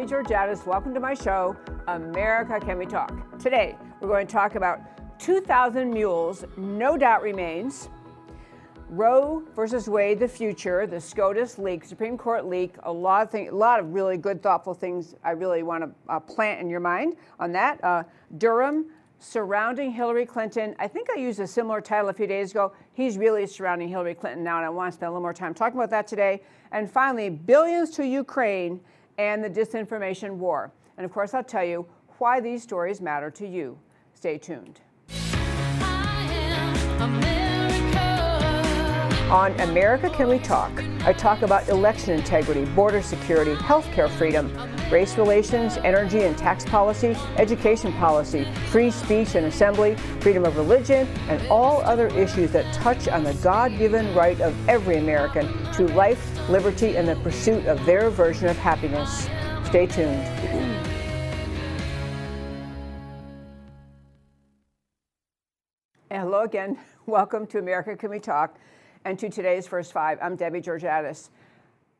Debbie Georgatos. Welcome to my show, America Can We Talk? Today, we're going to talk about 2,000 Mules, No Doubt Remains, Roe versus Wade, the future, the SCOTUS leak, Supreme Court leak, a lot of things, a lot of really good, thoughtful things I really want to uh, plant in your mind on that. Uh, Durham, surrounding Hillary Clinton. I think I used a similar title a few days ago. He's really surrounding Hillary Clinton now, and I want to spend a little more time talking about that today. And finally, billions to Ukraine and the disinformation war. And of course, I'll tell you why these stories matter to you. Stay tuned. On America Can We Talk, I talk about election integrity, border security, healthcare freedom, race relations, energy and tax policy, education policy, free speech and assembly, freedom of religion, and all other issues that touch on the God given right of every American to life, liberty, and the pursuit of their version of happiness. Stay tuned. Hello again. Welcome to America Can We Talk and to today's First Five. I'm Debbie Georgatos.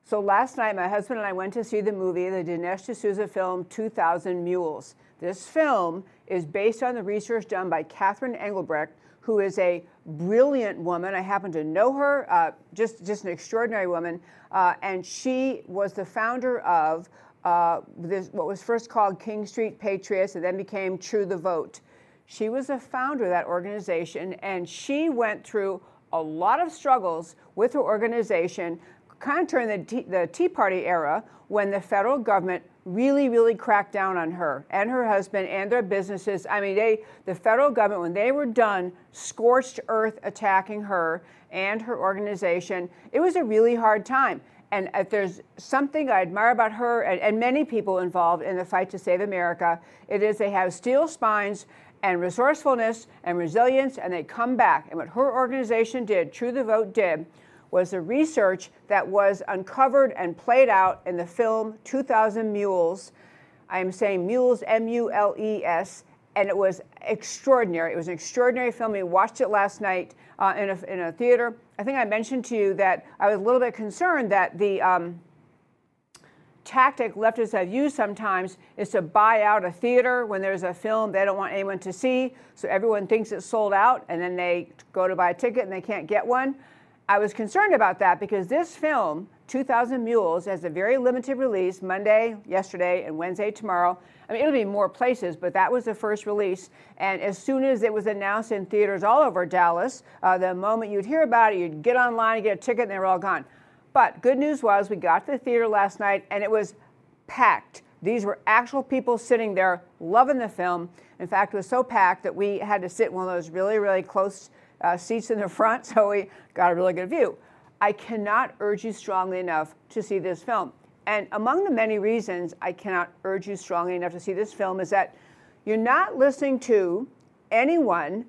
So last night, my husband and I went to see the movie, the Dinesh D'Souza film, 2,000 Mules. This film is based on the research done by Catherine Engelbrecht, who is a brilliant woman. I happen to know her, uh, just, just an extraordinary woman. Uh, and she was the founder of uh, this, what was first called King Street Patriots and then became True the Vote. She was the founder of that organization, and she went through a lot of struggles with her organization, kind of the tea, the tea Party era when the federal government really, really cracked down on her and her husband and their businesses. I mean, they, the federal government, when they were done scorched earth attacking her and her organization, it was a really hard time. And if there's something I admire about her and, and many people involved in the fight to save America, it is they have steel spines and resourcefulness and resilience, and they come back. And what her organization did, True the Vote did, was the research that was uncovered and played out in the film 2000 Mules. I am saying Mules, M U L E S, and it was extraordinary. It was an extraordinary film. We watched it last night uh, in, a, in a theater. I think I mentioned to you that I was a little bit concerned that the um, tactic leftists have used sometimes is to buy out a theater when there's a film they don't want anyone to see, so everyone thinks it's sold out, and then they go to buy a ticket and they can't get one. I was concerned about that because this film, 2000 Mules, has a very limited release Monday, yesterday, and Wednesday tomorrow. I mean, it'll be more places, but that was the first release. And as soon as it was announced in theaters all over Dallas, uh, the moment you'd hear about it, you'd get online and get a ticket, and they were all gone. But good news was we got to the theater last night and it was packed. These were actual people sitting there loving the film. In fact, it was so packed that we had to sit in one of those really, really close uh, seats in the front, so we got a really good view. I cannot urge you strongly enough to see this film. And among the many reasons I cannot urge you strongly enough to see this film is that you're not listening to anyone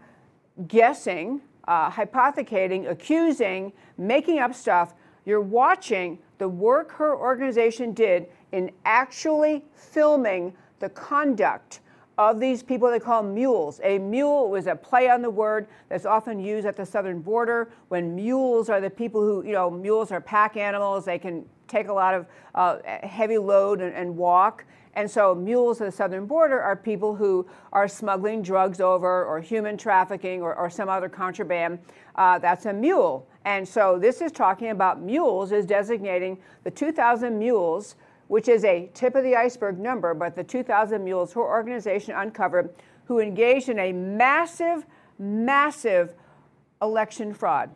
guessing, uh, hypothecating, accusing, making up stuff you're watching the work her organization did in actually filming the conduct of these people they call mules. A mule was a play on the word that's often used at the southern border when mules are the people who, you know, mules are pack animals. They can take a lot of uh, heavy load and, and walk. And so mules at the southern border are people who are smuggling drugs over or human trafficking or, or some other contraband. Uh, that's a mule. And so this is talking about mules, is designating the 2,000 mules, which is a tip of the iceberg number, but the 2,000 mules her organization uncovered who engaged in a massive, massive election fraud.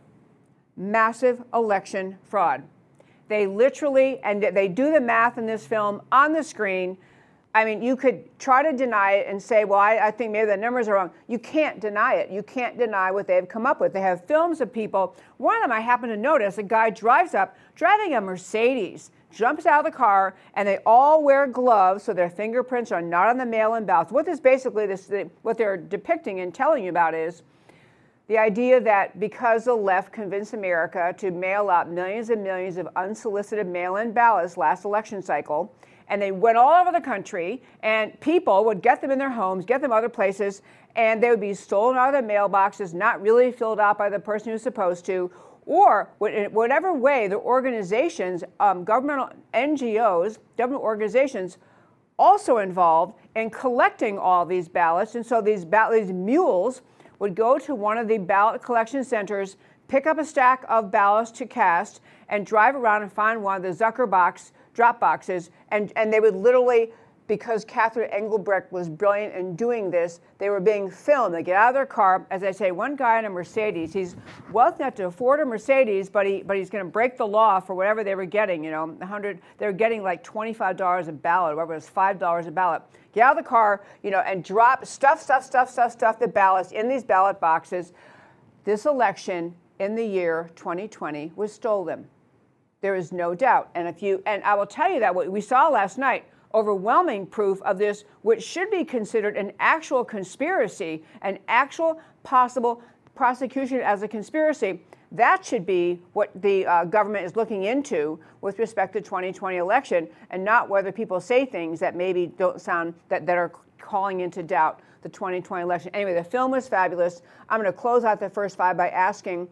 Massive election fraud. They literally, and they do the math in this film on the screen. I mean, you could try to deny it and say, well, I, I, think maybe the numbers are wrong. You can't deny it. You can't deny what they've come up with. They have films of people. One of them I happen to notice a guy drives up, driving a Mercedes, jumps out of the car, and they all wear gloves so their fingerprints are not on the mail in ballots. What this basically, this, what they're depicting and telling you about is the idea that because the left convinced America to mail out millions and millions of unsolicited mail in ballots last election cycle, and they went all over the country, and people would get them in their homes, get them other places, and they would be stolen out of their mailboxes, not really filled out by the person who's supposed to, or whatever way the organizations, um, governmental NGOs, government organizations, also involved in collecting all these ballots. And so these, these mules would go to one of the ballot collection centers, pick up a stack of ballots to cast, and drive around and find one of the Zuckerbucks drop boxes, and, and they would literally because Catherine Engelbrecht was brilliant in doing this, they were being filmed. They get out of their car. As I say, one guy in a Mercedes, he's wealthy enough to afford a Mercedes, but he but he's going to break the law for whatever they were getting. You know, 100. They were getting like $25 a ballot, whatever it was, five dollars a ballot. Get out of the car, you know, and drop stuff, stuff, stuff, stuff, stuff the ballots in these ballot boxes. This election in the year 2020 was stolen. There is no doubt. And if you and I will tell you that what we saw last night overwhelming proof of this, which should be considered an actual conspiracy, an actual possible prosecution as a conspiracy. That should be what the uh, government is looking into with respect to 2020 election, and not whether people say things that maybe don't sound that, that are calling into doubt the 2020 election. Anyway, the film was fabulous. I'm going to close out the first five by asking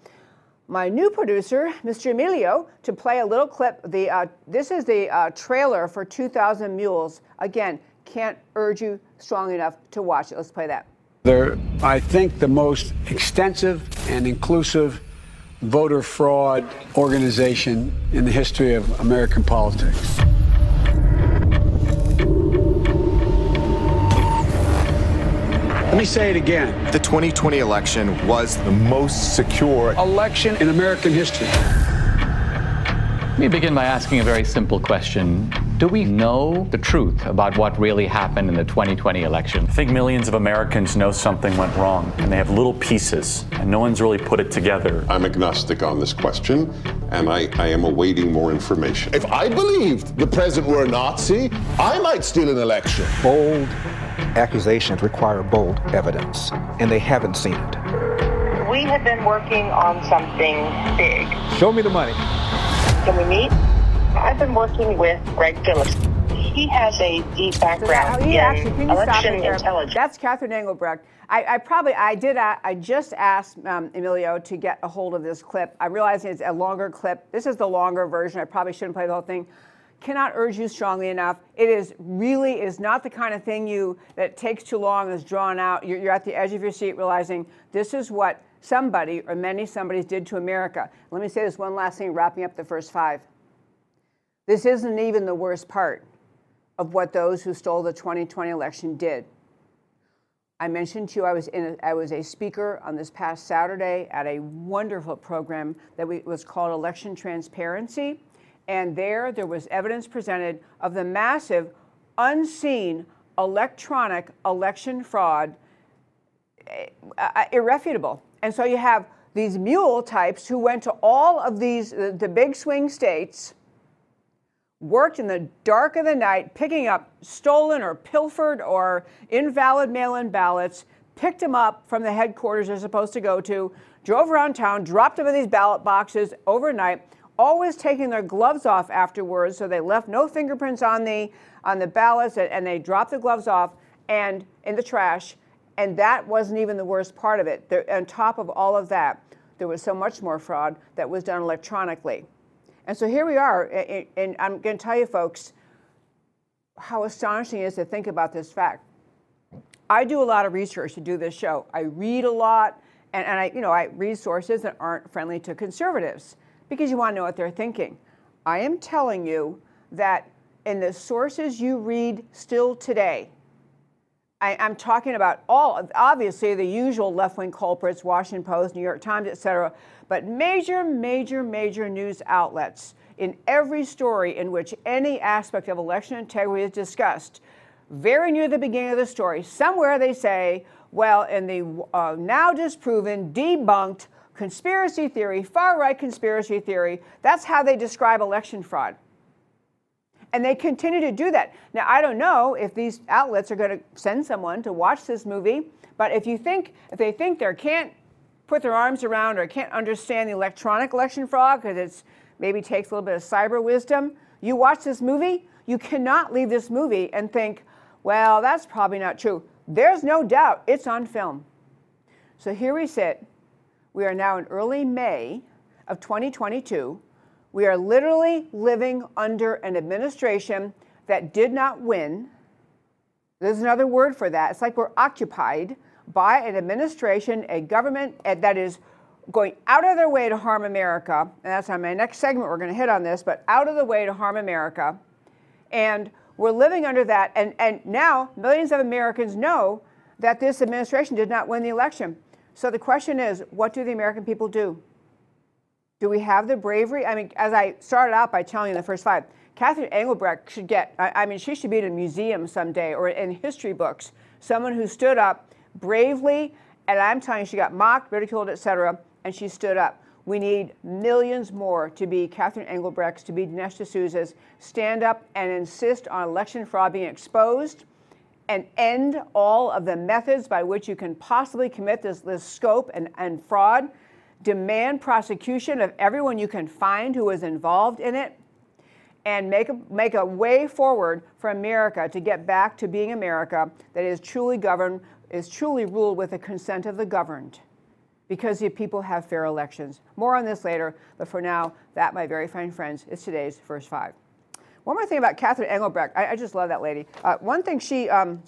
my new producer, Mr. Emilio, to play a little clip. The, uh, this is the uh, trailer for 2,000 Mules. Again, can't urge you strong enough to watch it. Let's play that. They're, I think, the most extensive and inclusive voter fraud organization in the history of American politics. Let me say it again. The 2020 election was the most secure election in American history. Let me begin by asking a very simple question. Do we know the truth about what really happened in the 2020 election? I think millions of Americans know something went wrong, and they have little pieces, and no one's really put it together. I'm agnostic on this question, and I, I am awaiting more information. If I believed the president were a Nazi, I might steal an election. Bold accusations require bold evidence, and they haven't seen it. We have been working on something big. Show me the money. Can we meet? I've been working with Greg Phillips. He has a deep background so in actually, election intelligence. That's Catherine Engelbrecht. I, I, probably I did I just asked um, Emilio to get a hold of this clip. I realize it's a longer clip. This is the longer version. I probably shouldn't play the whole thing cannot urge you strongly enough. It is really is not the kind of thing you that takes too long, is drawn out. You're, you're at the edge of your seat, realizing this is what somebody or many somebodies did to America. Let me say this one last thing, wrapping up the first five. This isn't even the worst part of what those who stole the 2020 election did. I mentioned to you I was in a, I was a speaker on this past Saturday at a wonderful program that we, was called Election Transparency. And there, there was evidence presented of the massive, unseen electronic election fraud, uh, irrefutable. And so you have these mule types who went to all of these, the, the big swing states, worked in the dark of the night, picking up stolen or pilfered or invalid mail in ballots, picked them up from the headquarters they're supposed to go to, drove around town, dropped them in these ballot boxes overnight always taking their gloves off afterwards, so they left no fingerprints on the on the ballots, and they dropped the gloves off and in the trash. And that wasn't even the worst part of it. There, on top of all of that, there was so much more fraud that was done electronically. And so here we are, and I'm going to tell you, folks, how astonishing it is to think about this fact. I do a lot of research to do this show. I read a lot, and, and I, you know, I read sources that aren't friendly to conservatives because you want to know what they're thinking. I am telling you that in the sources you read still today, I, am talking about all, obviously, the usual left wing culprits, Washington Post, New York Times, et cetera, but major, major, major news outlets in every story in which any aspect of election integrity is discussed, very near the beginning of the story, somewhere they say, well, in the uh, now disproven, debunked conspiracy theory, far right conspiracy theory. That's how they describe election fraud. And they continue to do that. Now, I don't know if these outlets are going to send someone to watch this movie, but if you think, if they think there can't put their arms around or can't understand the electronic election fraud because it's maybe takes a little bit of cyber wisdom, you watch this movie, you cannot leave this movie and think, well, that's probably not true. There's no doubt it's on film. So here we sit we are now in early May, of 2022, we are literally living under an administration that did not win. There's another word for that. It's like we're occupied by an administration, a government that is going out of their way to harm America. And that's on my next segment. We're going to hit on this, but out of the way to harm America. And we're living under that. And, and now millions of Americans know that this administration did not win the election. So the question is what do the American people do? Do we have the bravery? I mean, as I started out by telling you in the first five, Catherine Engelbrecht should get, I, I mean, she should be in a museum someday or in history books. Someone who stood up bravely, and I'm telling you, she got mocked, ridiculed, etc., and she stood up. We need millions more to be Catherine Engelbrecht's, to be Dinesh D'Souza's, stand up and insist on election fraud being exposed and end all of the methods by which you can possibly commit this, this scope and, and fraud. Demand prosecution of everyone you can find who is involved in it and make a, make a way forward for America to get back to being America that is truly governed, is truly ruled with the consent of the governed because the people have fair elections. More on this later, but for now, that, my very fine friends, is today's first five. One more thing about Catherine Engelbrecht. I, I just love that lady. Uh, one thing she um,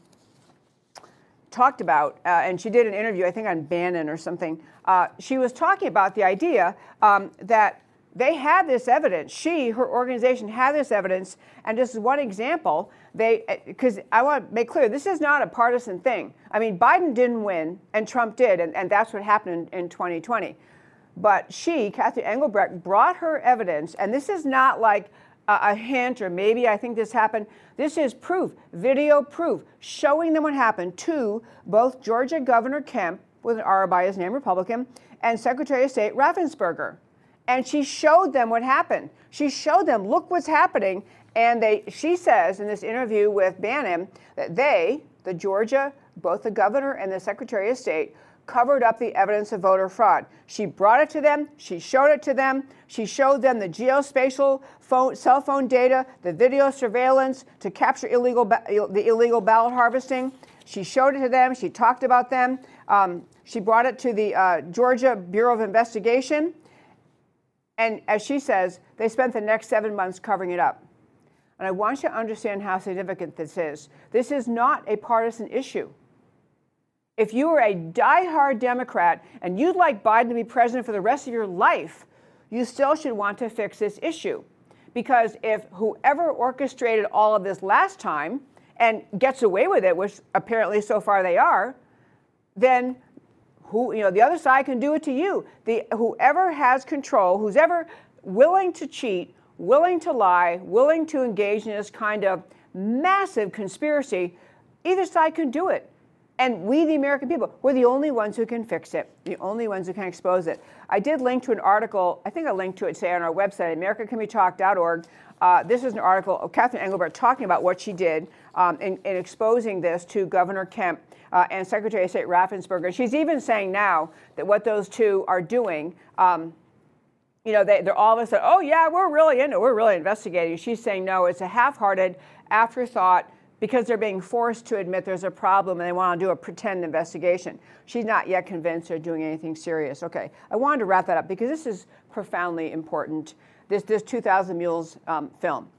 talked about, uh, and she did an interview, I think on Bannon or something. Uh, she was talking about the idea um, that they had this evidence. She, her organization, had this evidence, and just as one example. They, eh, because I want to make clear, this is not a partisan thing. I mean, Biden didn't win, and Trump did, and, and that's what happened in, in 2020. But she, Kathy Engelbrecht, brought her evidence, and this is not like a, a hint or maybe I think this happened. This is proof, video proof, showing them what happened to both Georgia Governor Kemp, with an R by his name, Republican, and Secretary of State Raffensperger and she showed them what happened. She showed them, look what's happening. And they, she says in this interview with Bannon that they, the Georgia, both the governor and the Secretary of State, covered up the evidence of voter fraud. She brought it to them. She showed it to them. She showed them the geospatial phone, cell phone data, the video surveillance to capture illegal the illegal ballot harvesting. She showed it to them. She talked about them. Um, she brought it to the uh, Georgia Bureau of Investigation. And as she says, they spent the next seven months covering it up. And I want you to understand how significant this is. This is not a partisan issue. If you are a die-hard Democrat and you'd like Biden to be president for the rest of your life, you still should want to fix this issue. Because if whoever orchestrated all of this last time and gets away with it, which apparently so far they are, then who you know the other side can do it to you. The whoever has control who's ever willing to cheat willing to lie willing to engage in this kind of massive conspiracy either side can do it. And we the american people we're the only ones who can fix it the only ones who can expose it. I did link to an article i think i linked to it say on our website americacanwetalk.org uh, this is an article of catherine engelbrecht talking about what she did um, in, in exposing this to governor kemp uh, and Secretary of State Raffensperger. She's even saying now that what those two are doing, um, you know, they, are all of a sudden, oh yeah, we're really into, we're really investigating. She's saying no, it's a half-hearted afterthought because they're being forced to admit there's a problem and they want to do a pretend investigation. She's not yet convinced they're doing anything serious. Okay, I wanted to wrap that up because this is profoundly important. This this 2,000 Mules um, film.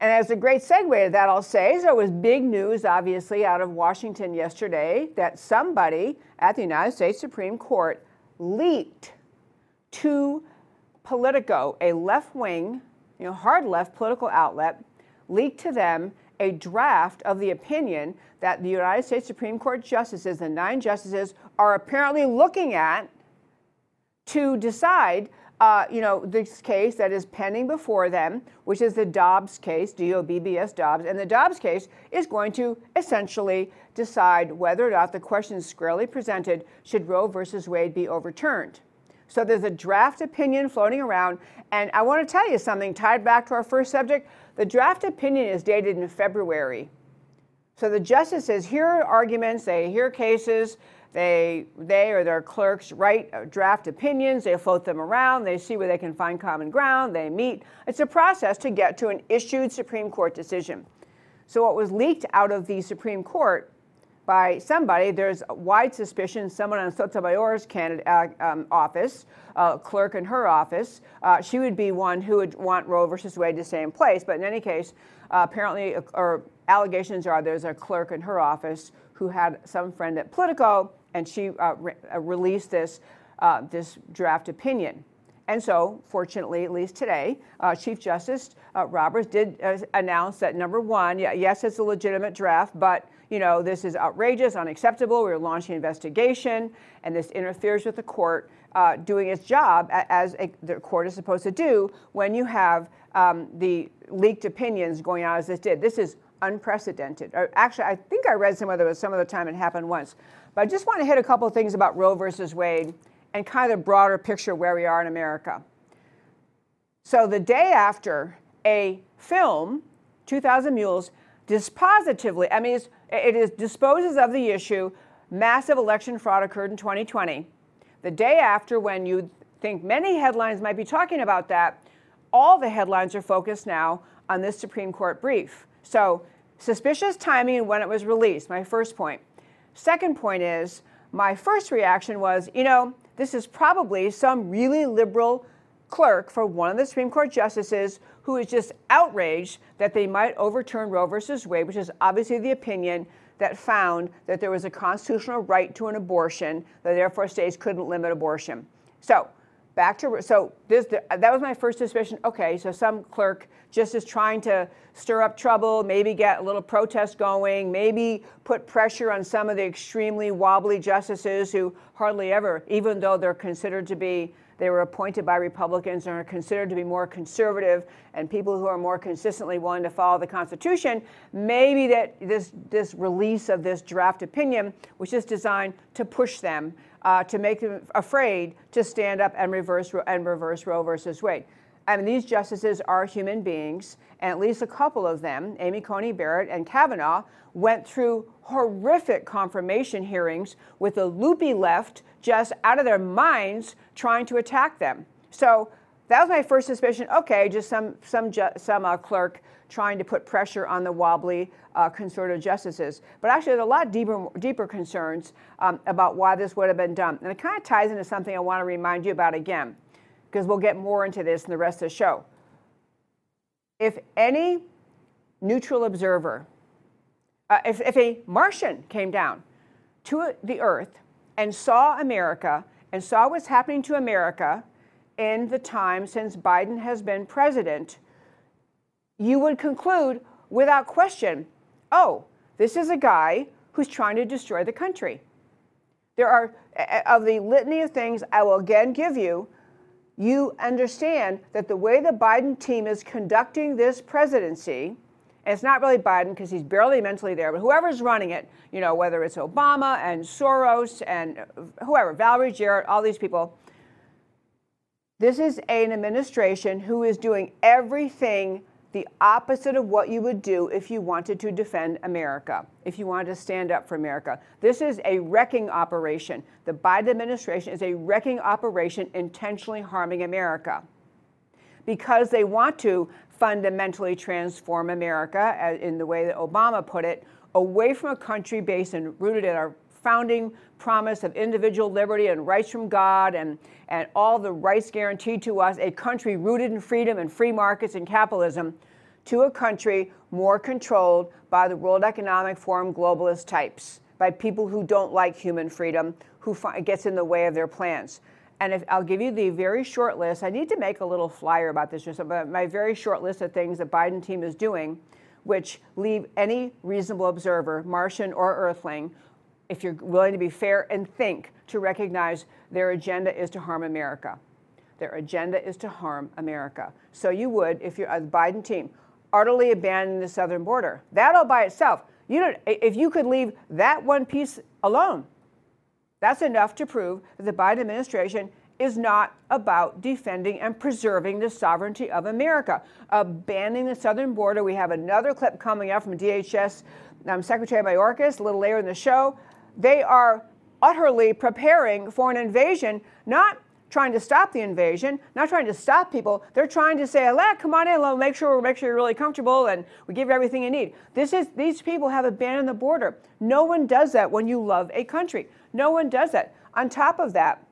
And as a great segue to that, I'll say, it was big news, obviously, out of Washington yesterday that somebody at the United States Supreme Court leaked to Politico, a left wing, you know, hard left political outlet, leaked to them a draft of the opinion that the United States Supreme Court justices, the nine justices, are apparently looking at to decide uh, you know, this case that is pending before them, which is the Dobbs case, D-O-B-B-S Dobbs, and the Dobbs case is going to essentially decide whether or not the question squarely presented should Roe versus Wade be overturned. So there's a draft opinion floating around, and I want to tell you something tied back to our first subject. The draft opinion is dated in February. So the justices hear arguments, they hear cases, they, they or their clerks write uh, draft opinions, they float them around, they see where they can find common ground, they meet. It's a process to get to an issued Supreme Court decision. So, what was leaked out of the Supreme Court by somebody. There's wide suspicion someone on Sotomayor's candidate, uh, um, office, uh, clerk in her office. Uh, she would be one who would want Roe versus Wade to stay in place. But in any case, uh, apparently, uh, or allegations are there's a clerk in her office who had some friend at Politico, and she uh, re- released this this draft opinion. And so, fortunately, at least today, uh, Chief Justice uh, Roberts did uh, announce that number one, yes, it's a legitimate draft, but you know this is outrageous, unacceptable. We're launching an investigation, and this interferes with the court uh, doing its job as a, the court is supposed to do when you have um, the leaked opinions going out as this did. This is unprecedented. Actually, I think I read somewhere there was some of the time it happened once. But I just want to hit a couple things about Roe versus Wade and kind of the broader picture where we are in America. So the day after a film, 2000 Mules, dispositively, I mean, it is disposes of the issue, massive election fraud occurred in 2020. The day after, when you think many headlines might be talking about that, all the headlines are focused now on this Supreme Court brief. So, suspicious timing when it was released, my first point. Second point is, my first reaction was, you know, this is probably some really liberal clerk for one of the Supreme Court justices who is just outraged that they might overturn Roe versus Wade, which is obviously the opinion that found that there was a constitutional right to an abortion, that therefore states couldn't limit abortion. So, back to so this that was my first suspicion. Okay, so some clerk just is trying to stir up trouble, maybe get a little protest going, maybe put pressure on some of the extremely wobbly justices who hardly ever, even though they're considered to be they were appointed by Republicans and are considered to be more conservative and people who are more consistently willing to follow the Constitution. Maybe that this, this release of this draft opinion was just designed to push them, uh, to make them afraid to stand up and reverse, and reverse Roe versus Wade. I mean, these justices are human beings, and at least a couple of them, Amy Coney Barrett and Kavanaugh, went through horrific confirmation hearings with the loopy left just out of their minds trying to attack them. So that was my first suspicion. Okay, just some some some uh, clerk trying to put pressure on the wobbly uh, conservative justices. But actually, there's a lot deeper deeper concerns um, about why this would have been done, and it kind of ties into something I want to remind you about again, because we'll get more into this in the rest of the show. If any neutral observer, uh, if, if a Martian came down to the Earth and saw America and saw what's happening to America in the time since Biden has been president, you would conclude without question oh, this is a guy who's trying to destroy the country. There are, of the litany of things I will again give you, you understand that the way the Biden team is conducting this presidency and it's not really Biden because he's barely mentally there, but whoever's running it, you know, whether it's Obama and Soros and whoever, Valerie Jarrett, all these people, this is an administration who is doing everything the opposite of what you would do if you wanted to defend America, if you wanted to stand up for America. This is a wrecking operation. The Biden administration is a wrecking operation intentionally harming America because they want to fundamentally transform America, uh, in the way that Obama put it, away from a country based and rooted in our founding promise of individual liberty and rights from God and, and all the rights guaranteed to us, a country rooted in freedom and free markets and capitalism, to a country more controlled by the World Economic Forum globalist types, by people who don't like human freedom, who fi- gets in the way of their plans. And if, I'll give you the very short list. I need to make a little flyer about this, just about my very short list of things the Biden team is doing, which leave any reasonable observer, Martian or Earthling, if you're willing to be fair and think, to recognize their agenda is to harm America. Their agenda is to harm America. So you would, if you're uh, a Biden team, utterly abandon the southern border. That all by itself, you don't, if you could leave that one piece alone, that's enough to prove that the Biden administration is not about defending and preserving the sovereignty of America. Abandoning the southern border. We have another clip coming up from DHS um, Secretary Mayorkas a little later in the show. They are utterly preparing for an invasion, not trying to stop the invasion, not trying to stop people. They're trying to say, "Let come on in, we'll make sure we make sure you're really comfortable, and we give you everything you need." This is these people have abandoned the border. No one does that when you love a country. No one does that. On top of that,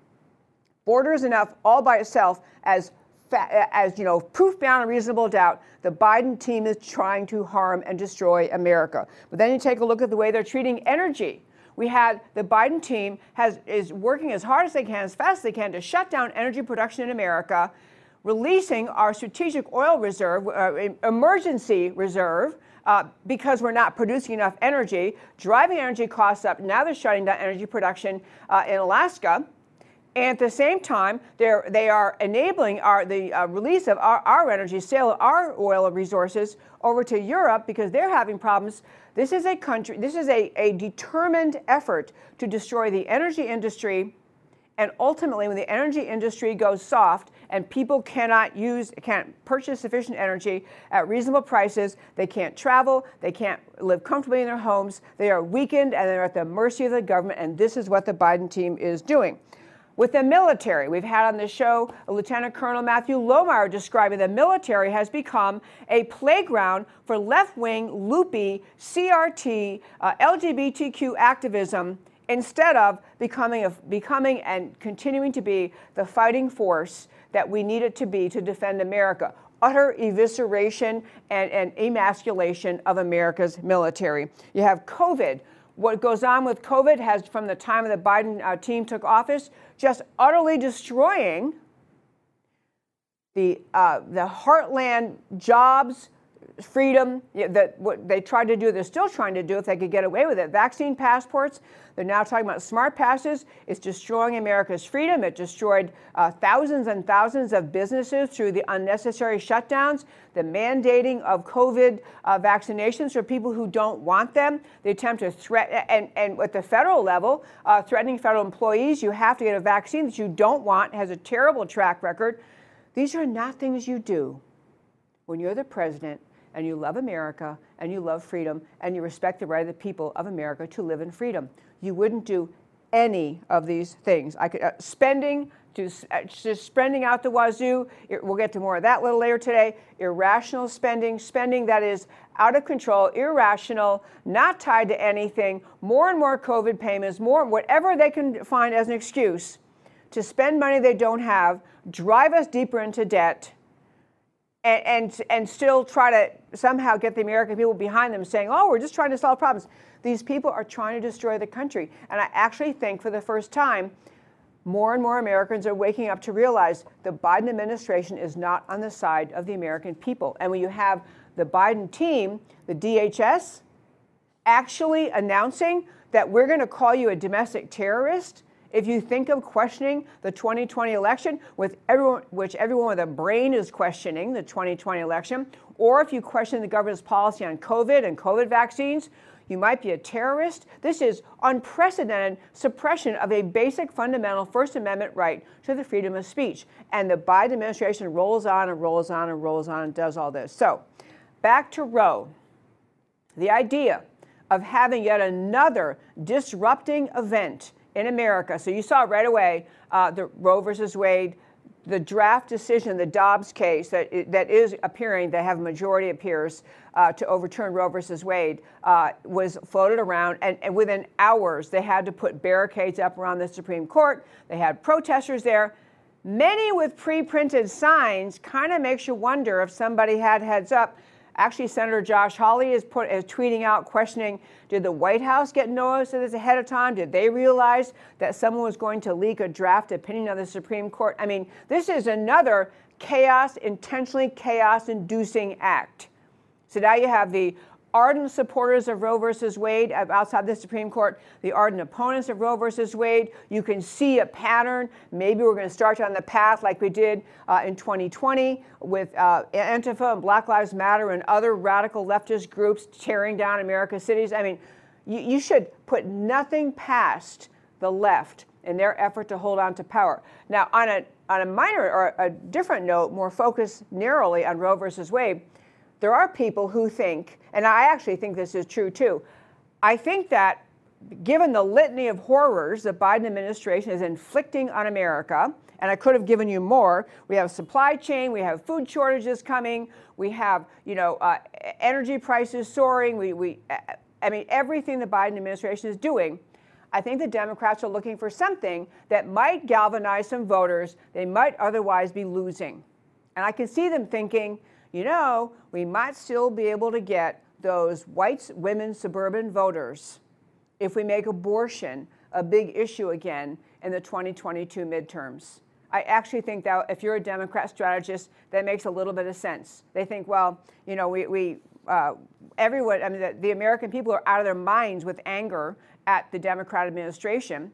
border is enough all by itself as as you know, proof beyond a reasonable doubt, the Biden team is trying to harm and destroy America. But then you take a look at the way they're treating energy. We had the Biden team has is working as hard as they can, as fast as they can, to shut down energy production in America, releasing our strategic oil reserve, uh, emergency reserve. Uh, because we're not producing enough energy, driving energy costs up. Now they're shutting down energy production uh, in Alaska. And at the same time, they're, they are enabling our, the uh, release of our, our energy, sale of our oil resources over to Europe because they're having problems this is a country, this is a, a determined effort to destroy the energy industry. And ultimately, when the energy industry goes soft and people cannot use, can't purchase sufficient energy at reasonable prices, they can't travel, they can't live comfortably in their homes, they are weakened and they're at the mercy of the government. And this is what the Biden team is doing. With the military, we've had on the show Lieutenant Colonel Matthew Lohmeier describing the military has become a playground for left wing, loopy, CRT, uh, LGBTQ activism instead of becoming, a, becoming and continuing to be the fighting force that we need it to be to defend America. Utter evisceration and, and emasculation of America's military. You have COVID what goes on with COVID has, from the time the Biden uh, team took office, just utterly destroying the, uh, the heartland jobs, freedom that what they tried to do, they're still trying to do if they could get away with it. Vaccine passports, they're now talking about smart passes. It's destroying America's freedom. It destroyed uh, thousands and thousands of businesses through the unnecessary shutdowns, the mandating of COVID uh, vaccinations for people who don't want them, the attempt to threaten, and, and at the federal level, uh, threatening federal employees, you have to get a vaccine that you don't want, has a terrible track record. These are not things you do when you're the president and you love America and you love freedom and you respect the right of the people of America to live in freedom. You wouldn't do any of these things. I could uh, spending to uh, just spending out the wazoo. We'll get to more of that a little later today. Irrational spending, spending that is out of control, irrational, not tied to anything. More and more COVID payments, more whatever they can find as an excuse to spend money they don't have, drive us deeper into debt and, and, and still try to somehow get the American people behind them saying, oh, we're just trying to solve problems. These people are trying to destroy the country. And I actually think for the first time, more and more Americans are waking up to realize the Biden administration is not on the side of the American people. And when you have the Biden team, the DHS, actually announcing that we're going to call you a domestic terrorist if you think of questioning the 2020 election, with everyone, which everyone with a brain is questioning the 2020 election, or if you question the government's policy on COVID and COVID vaccines, you might be a terrorist. This is unprecedented suppression of a basic fundamental First Amendment right to the freedom of speech. And the Biden administration rolls on and rolls on and rolls on and does all this. So, back to Roe. The idea of having yet another disrupting event in America. So you saw right away uh, the Roe versus Wade, the draft decision, the Dobbs case that, that is appearing, that have a majority appears uh, to overturn Roe versus Wade, uh, was floated around. And, and within hours, they had to put barricades up around the Supreme Court. They had protesters there. Many with pre printed signs kind of makes you wonder if somebody had heads up Actually, Senator Josh Hawley is, put, is tweeting out questioning Did the White House get notice of this ahead of time? Did they realize that someone was going to leak a draft opinion of the Supreme Court? I mean, this is another chaos, intentionally chaos inducing act. So now you have the ardent supporters of Roe versus Wade outside the Supreme Court, the ardent opponents of Roe versus Wade. You can see a pattern. Maybe we're going to start on the path like we did uh, in 2020 with uh, Antifa and Black Lives Matter and other radical leftist groups tearing down America's cities. I mean, you, you should put nothing past the left in their effort to hold on to power. Now, on a on a minor or a different note, more focused narrowly on Roe versus Wade, there are people who think, and I actually think this is true too, I think that given the litany of horrors the Biden administration is inflicting on America and I could have given you more. We have supply chain, we have food shortages coming, we have you know uh, energy prices soaring. We, we, I mean, everything the Biden administration is doing. I think the Democrats are looking for something that might galvanize some voters they might otherwise be losing. And I can see them thinking, you know, we might still be able to get those white women suburban voters if we make abortion a big issue again in the 2022 midterms. I actually think that if you're a Democrat strategist, that makes a little bit of sense. They think, well, you know, we, we uh, everyone, I mean, the, the American people are out of their minds with anger at the Democrat administration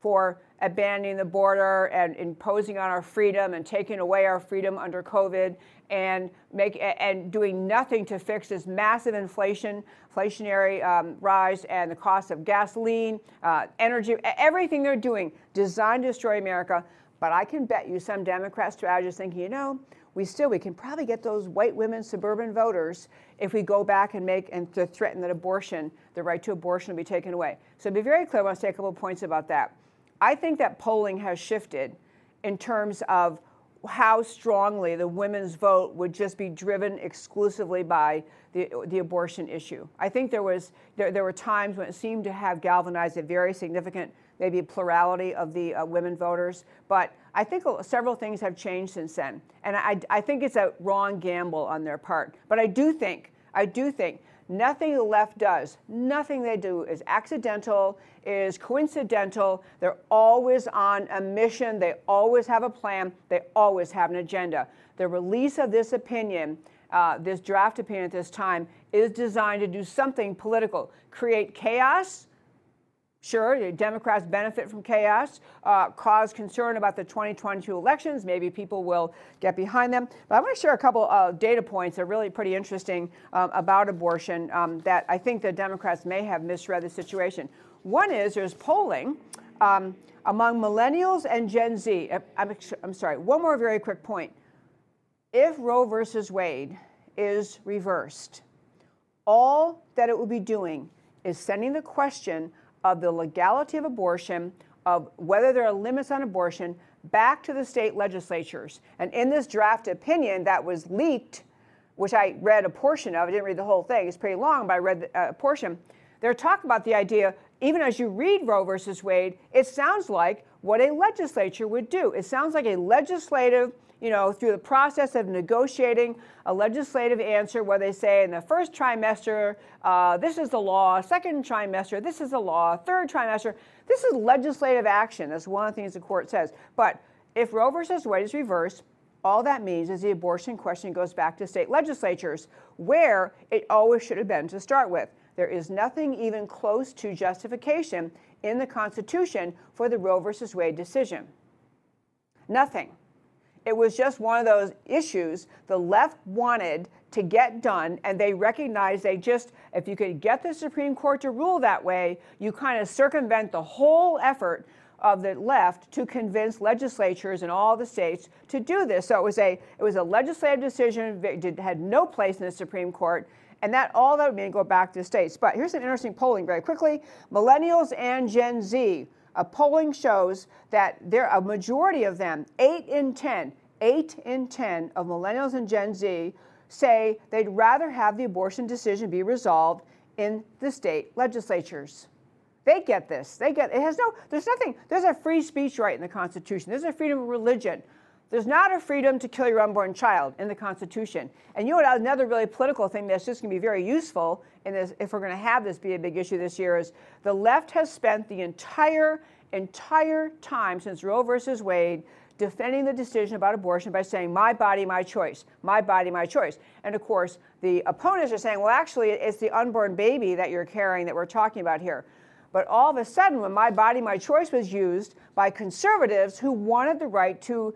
for abandoning the border and imposing on our freedom and taking away our freedom under COVID and make and doing nothing to fix this massive inflation, inflationary um, rise and the cost of gasoline, uh, energy, everything they're doing designed to destroy America. But I can bet you some Democrat strategists thinking, you know, we still we can probably get those white women suburban voters if we go back and make and to threaten that abortion, the right to abortion will be taken away. So be very clear, I want to say a couple of points about that. I think that polling has shifted in terms of how strongly the women's vote would just be driven exclusively by the, the abortion issue. I think there was there, there were times when it seemed to have galvanized a very significant maybe plurality of the uh, women voters, but I think several things have changed since then, and I, I think it's a wrong gamble on their part. But I do think I do think Nothing the left does, nothing they do is accidental, is coincidental. They're always on a mission. They always have a plan. They always have an agenda. The release of this opinion, uh, this draft opinion at this time, is designed to do something political, create chaos, Sure, Democrats benefit from chaos, uh, cause concern about the 2022 elections. Maybe people will get behind them. But I want to share a couple of data points that are really pretty interesting um, about abortion um, that I think the Democrats may have misread the situation. One is there's polling um, among millennials and Gen Z. Uh, I'm, I'm sorry, one more very quick point. If Roe versus Wade is reversed, all that it will be doing is sending the question of the legality of abortion, of whether there are limits on abortion, back to the state legislatures. And in this draft opinion that was leaked, which I read a portion of, I didn't read the whole thing, it's pretty long, but I read uh, a portion. They're talking about the idea, even as you read Roe versus Wade, it sounds like what a legislature would do. It sounds like a legislative you know, through the process of negotiating a legislative answer where they say in the first trimester, uh, this is the law, second trimester, this is the law, third trimester, this is legislative action. That's one of the things the court says. But if Roe versus Wade is reversed, all that means is the abortion question goes back to state legislatures, where it always should have been to start with. There is nothing even close to justification in the Constitution for the Roe versus Wade decision. Nothing. It was just one of those issues the left wanted to get done, and they recognized they just, if you could get the Supreme Court to rule that way, you kind of circumvent the whole effort of the left to convince legislatures in all the states to do this. So it was a it was a legislative decision, did, had no place in the Supreme Court, and that all that would mean go back to the states. But here's an interesting polling very quickly: millennials and Gen Z a polling shows that there a majority of them, eight in 10, eight in 10 of millennials and Gen Z say they'd rather have the abortion decision be resolved in the state legislatures. They get this. They get it has no there's nothing there's a free speech right in the Constitution. There's a freedom of religion. There's not a freedom to kill your unborn child in the Constitution. And you know another really political thing that's just going to be very useful in this if we're going to have this be a big issue this year is the left has spent the entire entire time since Roe versus Wade defending the decision about abortion by saying, my body, my choice, my body, my choice. And of course, the opponents are saying, well, actually, it's the unborn baby that you're carrying that we're talking about here. But all of a sudden, when my body, my choice was used by conservatives who wanted the right to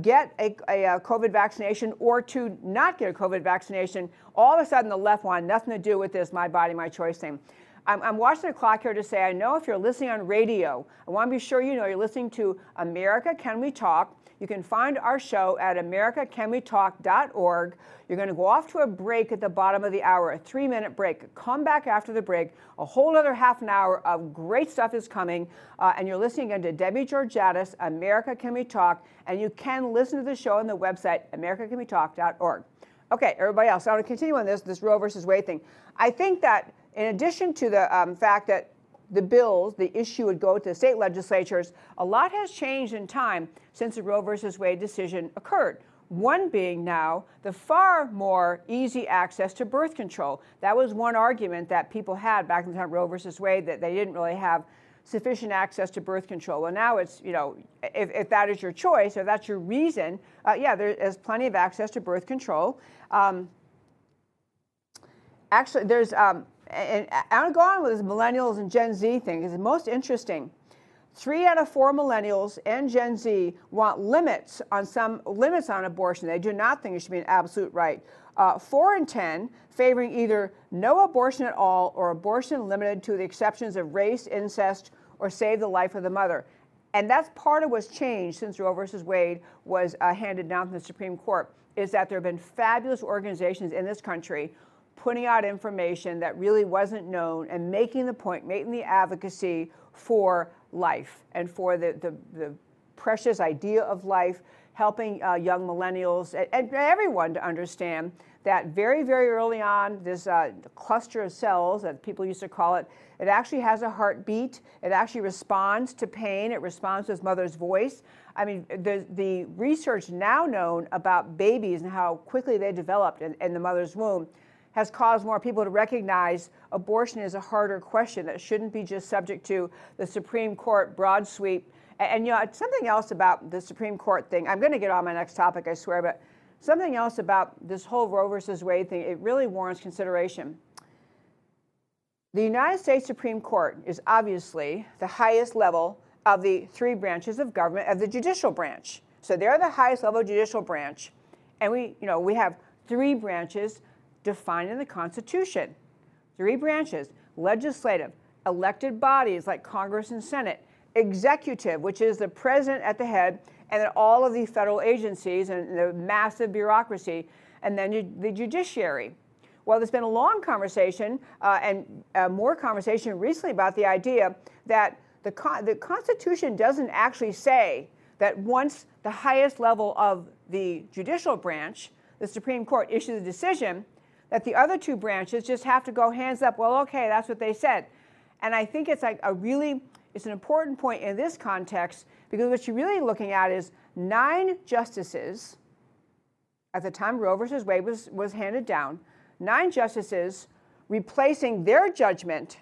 get a, a, a, COVID vaccination or to not get a COVID vaccination, all of a sudden the left wanted nothing to do with this my body, my choice thing. I'm, I'm, watching the clock here to say I know if you're listening on radio, I want to be sure you know you're listening to America Can We Talk. You can find our show at americacanwetalk.org. You're going to go off to a break at the bottom of the hour, a three minute break. Come back after the break. A whole other half an hour of great stuff is coming. Uh, and you're listening again to Debbie Georgatos, America Can We Talk. And you can listen to the show on the website, americacanwetalk.org. Okay, everybody else. I want to continue on this, this Roe versus Wade thing. I think that in addition to the um, fact that the bills, the issue would go to the state legislatures. A lot has changed in time since the Roe versus Wade decision occurred. One being now the far more easy access to birth control. That was one argument that people had back in the time Roe versus Wade that they didn't really have sufficient access to birth control. Well, now it's, you know, if, if that is your choice, or that's your reason, uh, yeah, there is plenty of access to birth control. Um, actually, there's um, and I'm going with this millennials and Gen Z thing because it's most interesting. Three out of four millennials and Gen Z want limits on some limits on abortion. They do not think it should be an absolute right. Uh, four in ten favoring either no abortion at all or abortion limited to the exceptions of race, incest, or save the life of the mother. And that's part of what's changed since Roe versus Wade was uh, handed down from the Supreme Court. Is that there have been fabulous organizations in this country putting out information that really wasn't known and making the point, making the advocacy for life and for the, the, the precious idea of life, helping uh, young millennials and, and, everyone to understand that very, very early on, this uh, cluster of cells, that people used to call it, it actually has a heartbeat. It actually responds to pain. It responds to its mother's voice. I mean, the, the research now known about babies and how quickly they developed in, in the mother's womb has caused more people to recognize abortion is a harder question that shouldn't be just subject to the Supreme Court broad sweep. And, and you know, something else about the Supreme Court thing, I'm going to get on my next topic, I swear, but something else about this whole Roe versus Wade thing, it really warrants consideration. The United States Supreme Court is obviously the highest level of the three branches of government, of the judicial branch. So they're the highest level judicial branch. And we, you know, we have three branches defined in the Constitution. Three branches legislative, elected bodies like Congress and Senate, executive, which is the president at the head, and then all of the federal agencies and the massive bureaucracy, and then the judiciary. Well, there's been a long conversation uh, and uh, more conversation recently about the idea that the, con- the Constitution doesn't actually say that once the highest level of the judicial branch, the Supreme Court, issues a decision, that the other two branches just have to go hands up. Well, okay, that's what they said. And I think it's like a really, it's an important point in this context because what you're really looking at is nine justices at the time Roe versus Wade was, was handed down, nine justices replacing their judgment,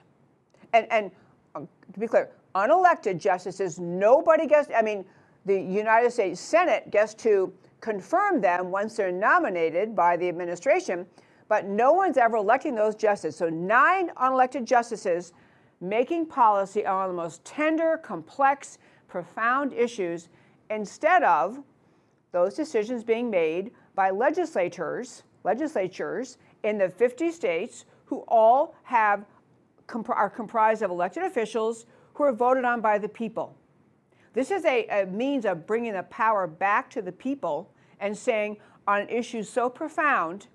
and, and um, to be clear, unelected justices, nobody gets, I mean, the United States Senate gets to confirm them once they're nominated by the administration, but no one's ever electing those justices. So nine unelected justices making policy on the most tender, complex, profound issues instead of those decisions being made by legislators, legislatures in the 50 states who all have are comprised of elected officials who are voted on by the people. This is a, a means of bringing the power back to the people and saying on issues so profound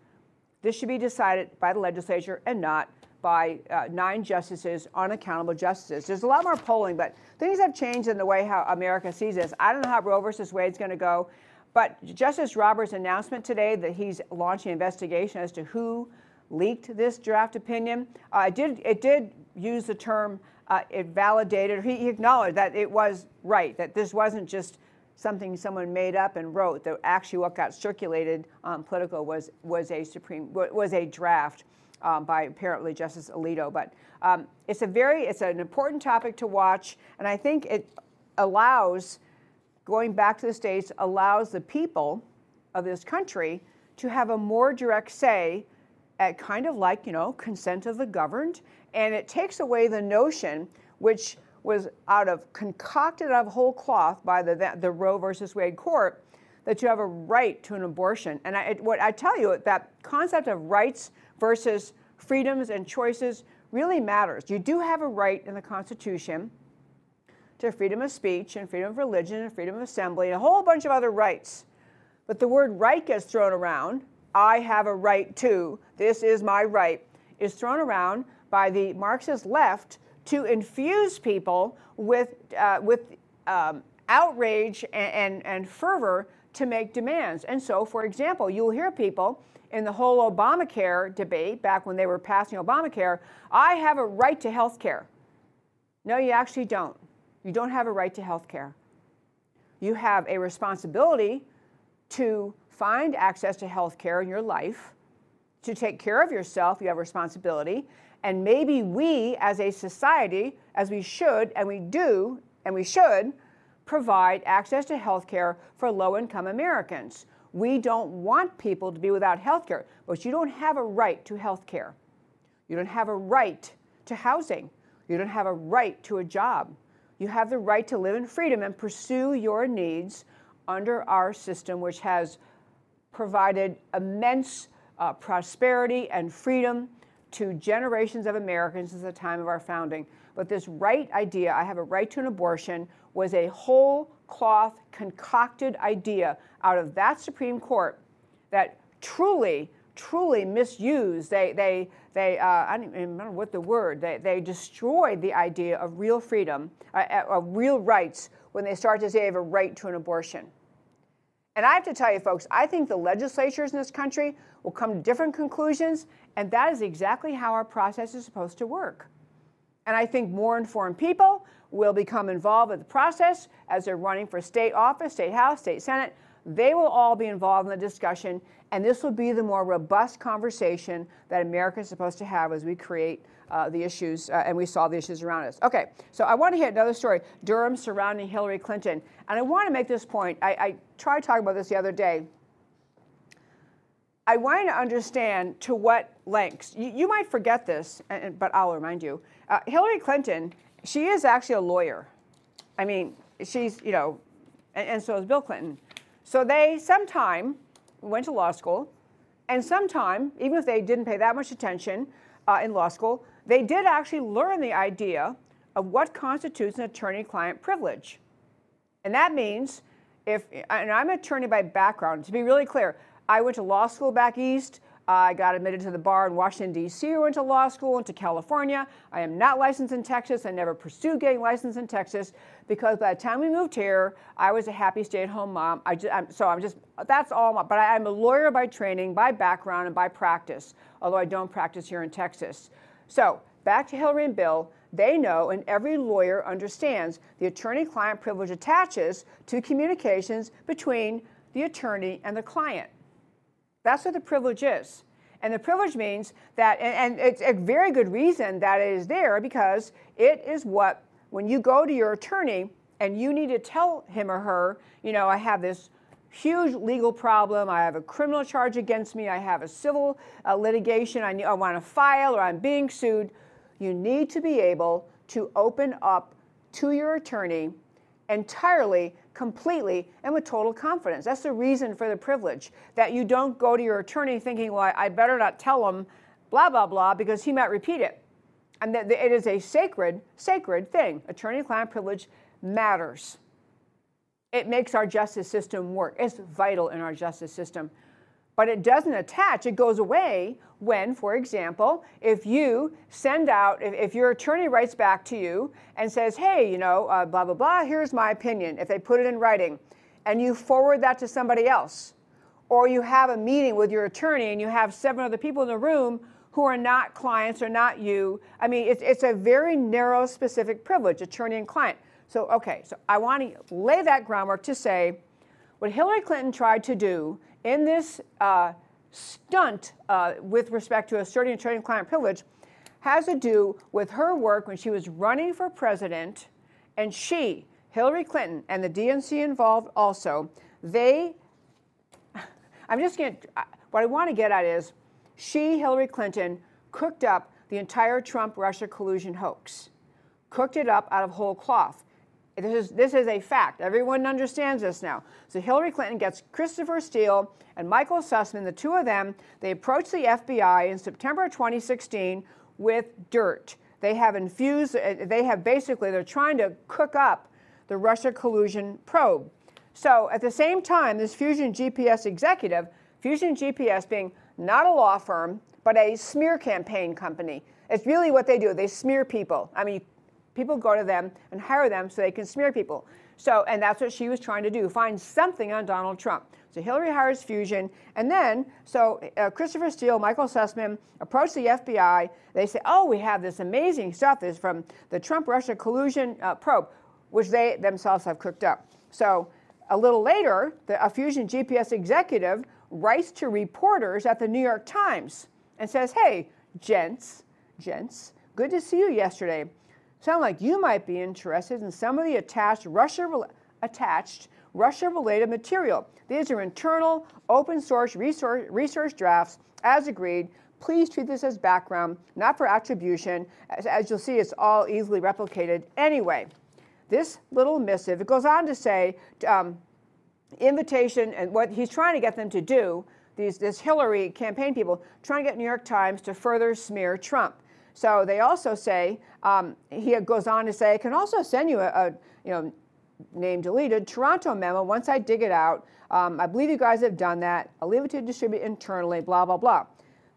this should be decided by the legislature and not by uh, nine justices, unaccountable justices. There's a lot more polling, but things have changed in the way how America sees this. I don't know how Roe versus is going to go, but Justice Roberts' announcement today that he's launching an investigation as to who leaked this draft opinion, uh, it, did, it did use the term, uh, it validated, he, he acknowledged that it was right, that this wasn't just something someone made up and wrote. That actually what got circulated on Politico was was a supreme was a draft um, by apparently Justice Alito. But um, it's a very it's an important topic to watch, and I think it allows going back to the states allows the people of this country to have a more direct say at kind of like you know consent of the governed, and it takes away the notion which was out of concocted out of whole cloth by the, the Roe versus Wade court that you have a right to an abortion. And I, what I tell you, that concept of rights versus freedoms and choices really matters. You do have a right in the Constitution to freedom of speech and freedom of religion and freedom of assembly and a whole bunch of other rights. But the word right gets thrown around. I have a right to, this is my right, is thrown around by the Marxist left to infuse people with, uh, with um, outrage and, and, and fervor to make demands. And so, for example, you'll hear people in the whole Obamacare debate back when they were passing Obamacare, I have a right to health care. No, you actually don't. You don't have a right to health care. You have a responsibility to find access to health care in your life, to take care of yourself, you have responsibility. And maybe we as a society, as we should, and we do, and we should, provide access to health care for low income Americans. We don't want people to be without health care, but you don't have a right to health care. You don't have a right to housing. You don't have a right to a job. You have the right to live in freedom and pursue your needs under our system, which has provided immense uh, prosperity and freedom to generations of Americans since the time of our founding. But this right idea, I have a right to an abortion, was a whole cloth concocted idea out of that Supreme Court that truly, truly misused. They, they, they uh, I don't even remember what the word, they, they destroyed the idea of real freedom, uh, uh of real rights, when they start to say they have a right to an abortion. And I have to tell you, folks, I think the legislatures in this country will come to different conclusions, and that is exactly how our process is supposed to work. And I think more informed people will become involved with the process as they're running for state office, state house, state senate. They will all be involved in the discussion, and this will be the more robust conversation that America is supposed to have as we create uh, the issues uh, and we solve the issues around us. Okay, so I want to hit another story Durham surrounding Hillary Clinton. And I want to make this point. I, I tried talking about this the other day. I want to understand to what lengths. You, you might forget this, but I'll remind you. Uh, Hillary Clinton, she is actually a lawyer. I mean, she's, you know, and, and so is Bill Clinton. So they sometime went to law school, and sometime, even if they didn't pay that much attention uh, in law school, they did actually learn the idea of what constitutes an attorney client privilege. And that means if, and I'm an attorney by background, to be really clear, I went to law school back east. I got admitted to the bar in Washington, D.C. Went to law school, went to California. I am not licensed in Texas. I never pursued getting licensed in Texas because by the time we moved here, I was a happy stay at home mom. I just, I'm, so I'm just, that's all. My, but I, I'm a lawyer by training, by background, and by practice, although I don't practice here in Texas. So back to Hillary and Bill. They know, and every lawyer understands, the attorney client privilege attaches to communications between the attorney and the client. That's what the privilege is. And the privilege means that, and, and, it's a very good reason that it is there because it is what, when you go to your attorney and you need to tell him or her, you know, I have this huge legal problem, I have a criminal charge against me, I have a civil uh, litigation, I, I want to file, or I'm being sued you need to be able to open up to your attorney entirely, completely, and with total confidence. That's the reason for the privilege, that you don't go to your attorney thinking, well, I better not tell him blah, blah, blah, because he might repeat it. And that it is a sacred, sacred thing. Attorney client privilege matters. It makes our justice system work. It's vital in our justice system but it doesn't attach. It goes away when, for example, if you send out, if, if your attorney writes back to you and says, hey, you know, uh, blah, blah, blah, here's my opinion, if they put it in writing, and you forward that to somebody else, or you have a meeting with your attorney and you have seven other people in the room who are not clients or not you. I mean, it's, it's a very narrow, specific privilege, attorney and client. So, okay, so I want to lay that groundwork to say what Hillary Clinton tried to do in this uh, stunt uh, with respect to asserting attorney client privilege has to do with her work when she was running for president, and she, Hillary Clinton, and the DNC involved also, they, I'm just going to, what I want to get at is she, Hillary Clinton, cooked up the entire Trump Russia collusion hoax, cooked it up out of whole cloth. This is, this is a fact. Everyone understands this now. So Hillary Clinton gets Christopher Steele and Michael Sussmann, the two of them, they approach the FBI in September 2016 with dirt. They have infused, uh, they have basically, they're trying to cook up the Russia collusion probe. So at the same time, this Fusion GPS executive, Fusion GPS being not a law firm, but a smear campaign company. It's really what they do. They smear people. I mean, people go to them and hire them so they can smear people. So, and that's what she was trying to do, find something on Donald Trump. So Hillary hires Fusion, and then so uh, Christopher Steele, Michael Sussmann approach the FBI. They say, "Oh, we have this amazing stuff. This from the Trump-Russia collusion uh, probe, which they themselves have cooked up." So a little later, the, a Fusion GPS executive writes to reporters at the New York Times and says, "Hey, gents, gents, good to see you yesterday. Sound like you might be interested in some of the attached Russia attached Russia-related material. These are internal, open source research, research drafts as agreed. Please treat this as background, not for attribution. As, as you'll see, it's all easily replicated anyway. This little missive, it goes on to say, um, invitation, and what he's trying to get them to do, these, this Hillary campaign people, trying to get New York Times to further smear Trump. So they also say, um, he goes on to say, I can also send you a, a, you know, name deleted, Toronto memo, once I dig it out. Um, I believe you guys have done that. I'll leave it to distribute internally, blah, blah, blah.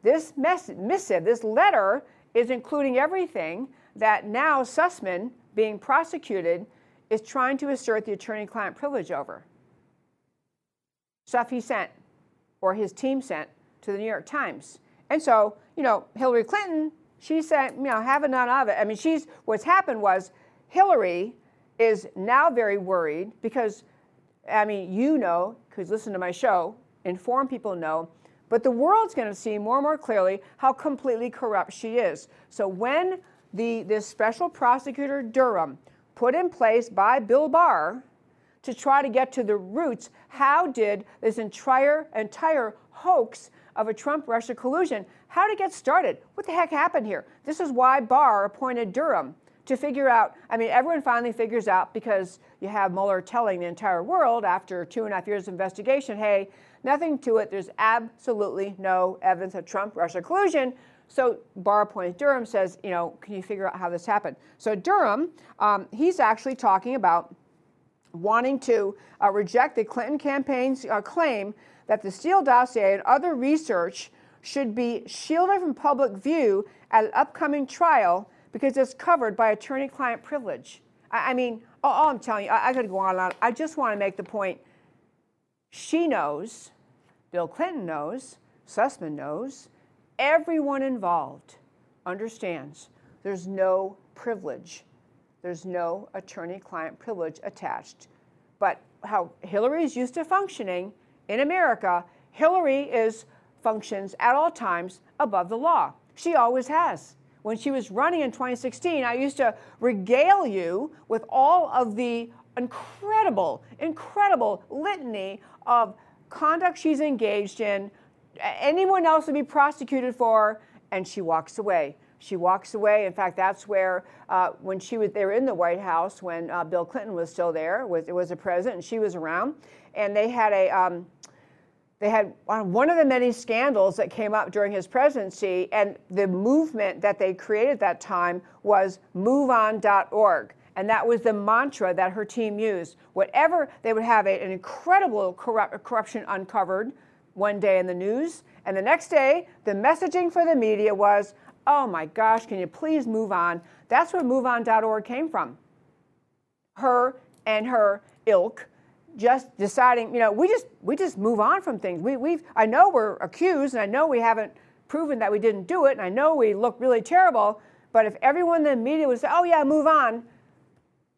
This mess- missive, this letter, is including everything that now Sussmann, being prosecuted, is trying to assert the attorney client privilege over. Stuff he sent, or his team sent, to the New York Times. And so, you know, Hillary Clinton she said, you know, having none of it. I mean, she's what's happened was Hillary is now very worried because, I mean, you know, because listen to my show, informed people know, but the world's going to see more and more clearly how completely corrupt she is. So when the this special prosecutor Durham put in place by Bill Barr to try to get to the roots, how did this entire entire hoax of a Trump Russia collusion. How to get started? What the heck happened here? This is why Barr appointed Durham to figure out. I mean, everyone finally figures out because you have Mueller telling the entire world after two and a half years of investigation hey, nothing to it. There's absolutely no evidence of Trump Russia collusion. So Barr appointed Durham says, you know, can you figure out how this happened? So Durham, um, he's actually talking about wanting to uh, reject the Clinton campaign's uh, claim that the Steele dossier and other research should be shielded from public view at an upcoming trial because it's covered by attorney client privilege. I, I mean, all, I'm telling you, I, I could go on and on. I just want to make the point she knows, Bill Clinton knows, Sussmann knows, everyone involved understands there's no privilege. There's no attorney client privilege attached. But how Hillary is used to functioning in America, Hillary is functions at all times above the law. She always has. When she was running in 2016, I used to regale you with all of the incredible, incredible litany of conduct she's engaged in, anyone else would be prosecuted for, and she walks away. She walks away. In fact, that's where uh, when she was there in the White House when uh, Bill Clinton was still there, was it was a president, and she was around, and they had a um, they had one of the many scandals that came up during his presidency, and the movement that they created at that time was MoveOn.org. And that was the mantra that her team used. Whatever, they would have an incredible corrupt, corruption uncovered one day in the news, and the next day, the messaging for the media was, oh my gosh, can you please move on? That's where MoveOn.org came from. Her and her ilk just deciding, you know, we just we just move on from things. We we I know we're accused and I know we haven't proven that we didn't do it and I know we look really terrible, but if everyone in the media would say, "Oh yeah, move on."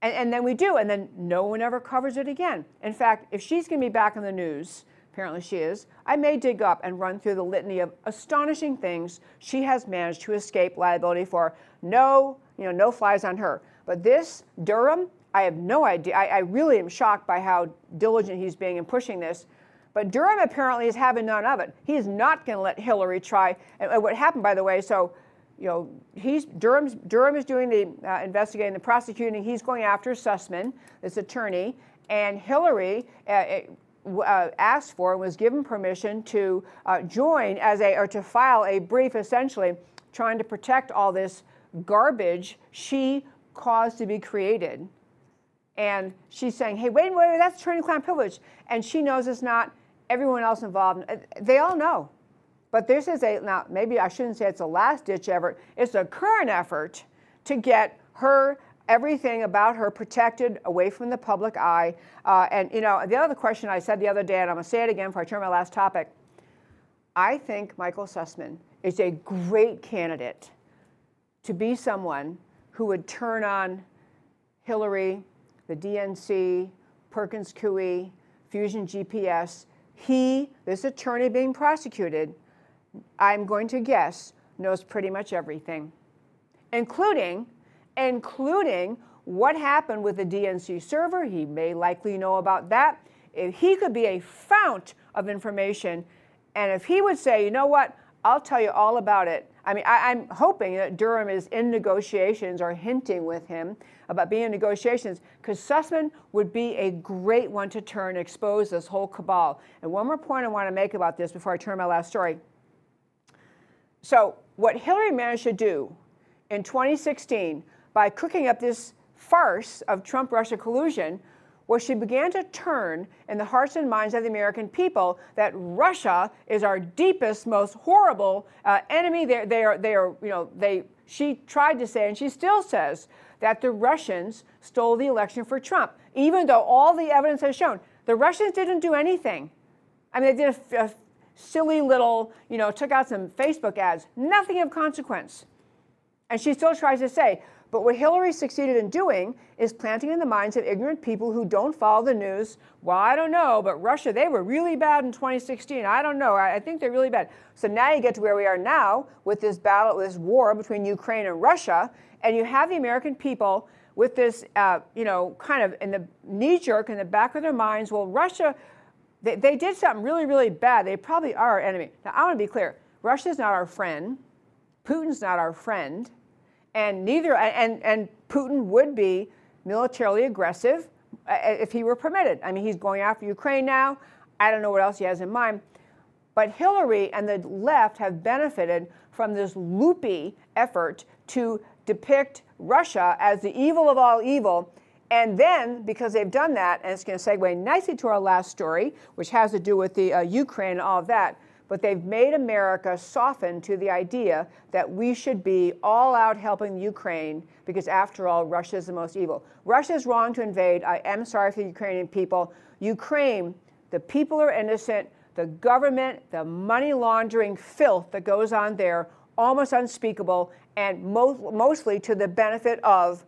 And, and then we do, and then no one ever covers it again. In fact, if she's going to be back in the news, apparently she is, I may dig up and run through the litany of astonishing things she has managed to escape liability for. No, you know, no flies on her. But this, Durham, I have no idea. I, I, really am shocked by how diligent he's being in pushing this. But Durham apparently is having none of it. He is not going to let Hillary try. And what happened, by the way, so you know, he's Durham's, Durham is doing the uh, investigating, the prosecuting. He's going after Sussmann, this attorney, and Hillary uh, uh, asked for and was given permission to uh, join as a or to file a brief, essentially trying to protect all this garbage she caused to be created. And she's saying, hey, wait, wait, that's attorney client privilege. And she knows it's not. Everyone else involved, they all know. But this is a, now maybe I shouldn't say it's a last ditch effort, it's a current effort to get her everything about her protected away from the public eye. Uh, and, you know, the other question I said the other day, and I'm going to say it again before I turn my last topic I think Michael Sussmann is a great candidate to be someone who would turn on Hillary, the DNC, Perkins Coie, Fusion GPS. He, this attorney being prosecuted, I'm going to guess, knows pretty much everything, including, including what happened with the DNC server. He may likely know about that. If he could be a fount of information, and if he would say, you know what, I'll tell you all about it. I mean, I, am hoping that Durham is in negotiations or hinting with him about being in negotiations because Sussmann would be a great one to turn, expose this whole cabal. And one more point I want to make about this before I turn my last story. So, what Hillary managed to do in 2016 by cooking up this farce of Trump Russia collusion was she began to turn in the hearts and minds of the American people that Russia is our deepest, most horrible uh, enemy. They, they, are, they are, you know, they, she tried to say, and she still says, that the Russians stole the election for Trump, even though all the evidence has shown the Russians didn't do anything. I mean, they did a, a silly little, you know, took out some Facebook ads, nothing of consequence. And she still tries to say, but what Hillary succeeded in doing is planting in the minds of ignorant people who don't follow the news. Well, I don't know, but Russia, they were really bad in 2016. I don't know. I, I think they're really bad. So now you get to where we are now with this battle, this war between Ukraine and Russia, and you have the American people with this, uh, you know, kind of in the knee jerk in the back of their minds. Well, Russia, they, they did something really, really bad. They probably are our enemy. Now, I want to be clear Russia's not our friend, Putin's not our friend and neither and and Putin would be militarily aggressive uh, if he were permitted. I mean, he's going after Ukraine now. I don't know what else he has in mind. But Hillary and the left have benefited from this loopy effort to depict Russia as the evil of all evil. And then, because they've done that, and it's going to segue nicely to our last story, which has to do with the uh, Ukraine and all of that, but they've made America soften to the idea that we should be all out helping Ukraine because, after all, Russia is the most evil. Russia is wrong to invade. I am sorry for the Ukrainian people. Ukraine, the people are innocent. The government, the money laundering filth that goes on there, almost unspeakable, and mostly to the benefit of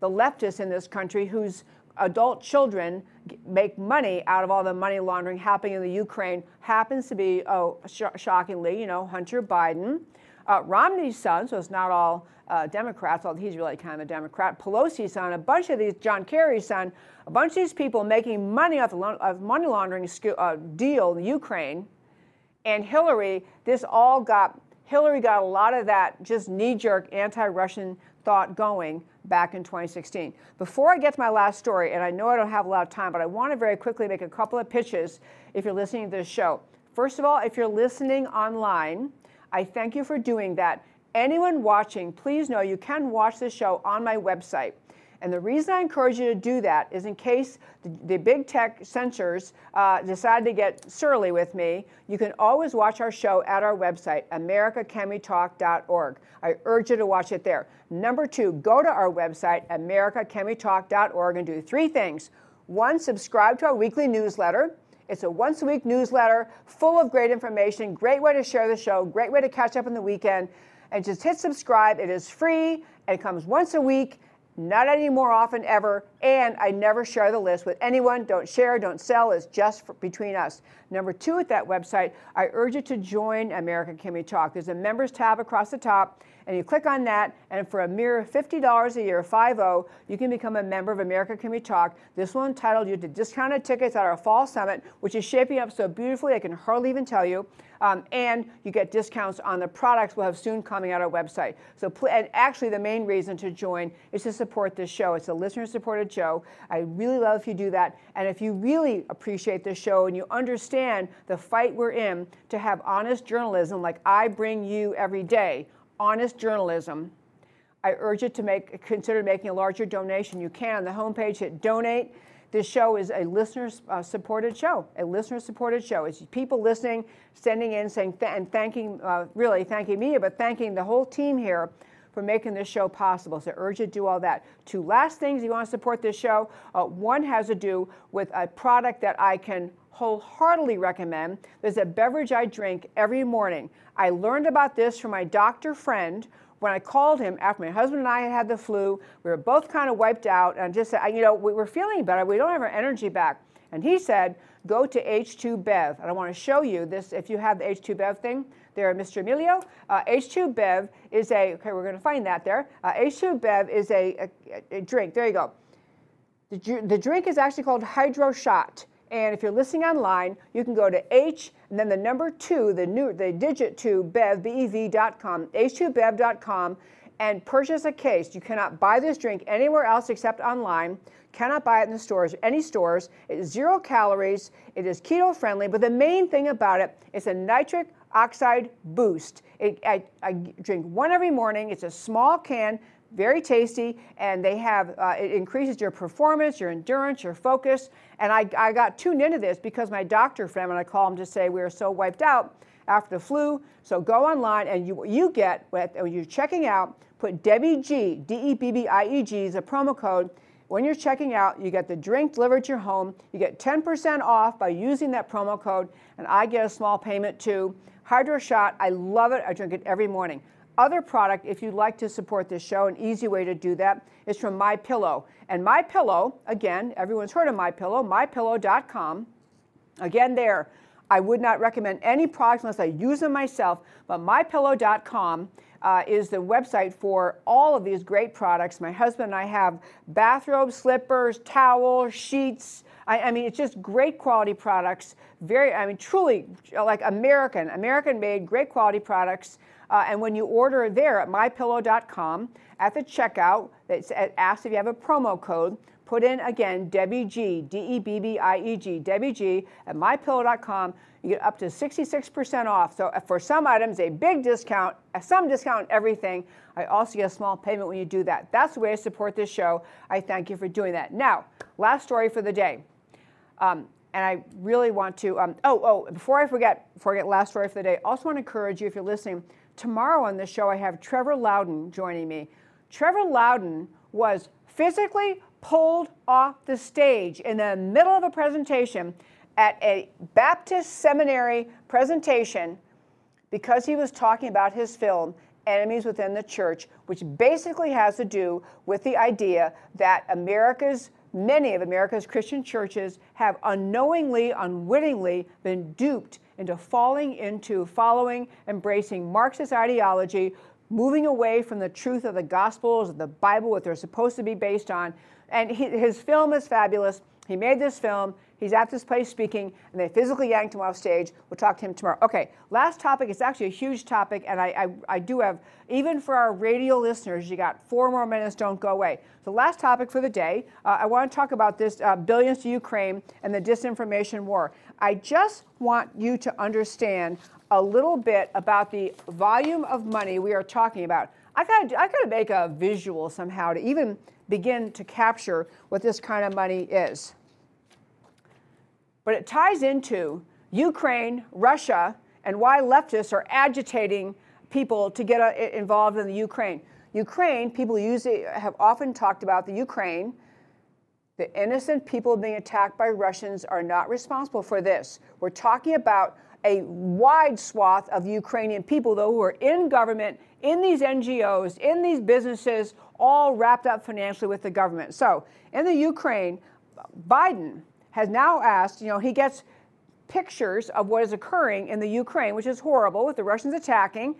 the leftists in this country whose adult children make money out of all the money laundering happening in the Ukraine happens to be, oh, sh- shockingly, you know, Hunter Biden. Uh, Romney's son, so it's not all uh, Democrats, although he's really kind of a Democrat. Pelosi's son, a bunch of these, John Kerry's son, a bunch of these people making money off the of money laundering uh, deal in Ukraine. And Hillary, this all got, Hillary got a lot of that just knee jerk anti Russian thought going back in 2016. Before I get to my last story, and I know I don't have a lot of time, but I want to very quickly make a couple of pitches if you're listening to this show. First of all, if you're listening online, I thank you for doing that. Anyone watching, please know you can watch this show on my website. And the reason I encourage you to do that is in case the, the big tech censors uh, decide to get surly with me, you can always watch our show at our website, americacanwetalk.org. I urge you to watch it there. Number two, go to our website, americacanwetalk.org, and do three things. One, subscribe to our weekly newsletter. It's a once a week newsletter full of great information, great way to share the show, great way to catch up on the weekend. And just hit subscribe. It is free and it comes once a week not any more often ever, and I never share the list with anyone. Don't share, don't sell, it's just for, between us. Number two, at that website, I urge you to join America Can We Talk. There's a members tab across the top, and you click on that, and for a mere $50 a year, 50, you can become a member of America Can We Talk. This will entitle you to discounted tickets at our fall summit, which is shaping up so beautifully I can hardly even tell you. Um, and you get discounts on the products we'll have soon coming out our website. So, and actually, the main reason to join is to support this show. It's a listener-supported show. I really love if you do that. And if you really appreciate this show and you understand the fight we're in to have honest journalism like I bring you every day, honest journalism, I urge you to make, consider making a larger donation. You can on the homepage hit donate. This show is a listener uh, supported show, a listener supported show. It's people listening, sending in, saying, th- and thanking, uh, really thanking me, but thanking the whole team here for making this show possible. So I urge you to do all that. Two last things you want to support this show. Uh, one has to do with a product that I can wholeheartedly recommend. There's a beverage I drink every morning. I learned about this from my doctor friend when I called him after my husband and I had had the flu, we were both kind of wiped out and just said, you know, we were feeling better. We don't have our energy back. And he said, go to H2 Bev. And I want to show you this if you have the H2 Bev thing there, Mr. Emilio. Uh, H2 Bev is a, okay, we're going to find that there. Uh, H2 Bev is a, a, a, drink. There you go. The, the drink is actually called Hydro Shot. And if you're listening online, you can go to H and then the number two, the new, the digit two, bev, B-E-V.com, H2bev.com, and purchase a case. You cannot buy this drink anywhere else except online. Cannot buy it in the stores, any stores. It is zero calories. It is keto friendly. But the main thing about it, it is a nitric oxide boost. It, I, I drink one every morning. It's a small can very tasty, and they have uh, it increases your performance, your endurance, your focus. And I, I got tuned into this because my doctor friend, when I call him to say we were so wiped out after the flu. So go online and you you get when you're checking out, put Debbie G D E B B I E G is a promo code. When you're checking out, you get the drink delivered to your home. You get 10% off by using that promo code, and I get a small payment too. Hydro Shot, I love it. I drink it every morning other product, if you'd like to support this show, an easy way to do that is from My Pillow. And My Pillow, again, everyone's heard of My Pillow, mypillow.com. Again, there, I would not recommend any products unless I use them myself, but mypillow.com uh, is the website for all of these great products. My husband and I have bathrobes, slippers, towels, sheets. I, I mean, it's just great quality products. Very, I mean, truly like American, American made, great quality products. Uh, and when you order there at mypillow.com, at the checkout, it asks if you have a promo code. Put in again Debbie G, D E B B I E G, Debbie G at mypillow.com. You get up to 66% off. So uh, for some items, a big discount, uh, some discount everything. I also get a small payment when you do that. That's the way to support this show. I thank you for doing that. Now, last story for the day. Um, and I really want to, um, oh, oh, before I forget, before I get last story for the day, I also want to encourage you, if you're listening, tomorrow on the show, I have Trevor Loudon joining me. Trevor Loudon was physically pulled off the stage in the middle of a presentation at a Baptist seminary presentation because he was talking about his film, Enemies Within the Church, which basically has to do with the idea that America's many of America's Christian churches have unknowingly, unwittingly been duped into falling into following, embracing Marxist ideology, moving away from the truth of the Gospels, of the Bible, what they're supposed to be based on. And he, his film is fabulous. He made this film. He's at this place speaking, and they physically yanked him off stage. We'll talk to him tomorrow. Okay, last topic. It's actually a huge topic, and I, I, I do have, even for our radio listeners, you got four more minutes, don't go away. So, last topic for the day, uh, I want to talk about this uh, billions to Ukraine and the disinformation war. I just want you to understand a little bit about the volume of money we are talking about. I gotta, I gotta make a visual somehow to even begin to capture what this kind of money is but it ties into Ukraine, Russia, and why leftists are agitating people to get uh, involved in the Ukraine. Ukraine, people usually have often talked about the Ukraine. The innocent people being attacked by Russians are not responsible for this. We're talking about a wide swath of Ukrainian people, though, who are in government, in these NGOs, in these businesses, all wrapped up financially with the government. So, in the Ukraine, Biden has now asked, you know, he gets pictures of what is occurring in the Ukraine, which is horrible with the Russians attacking.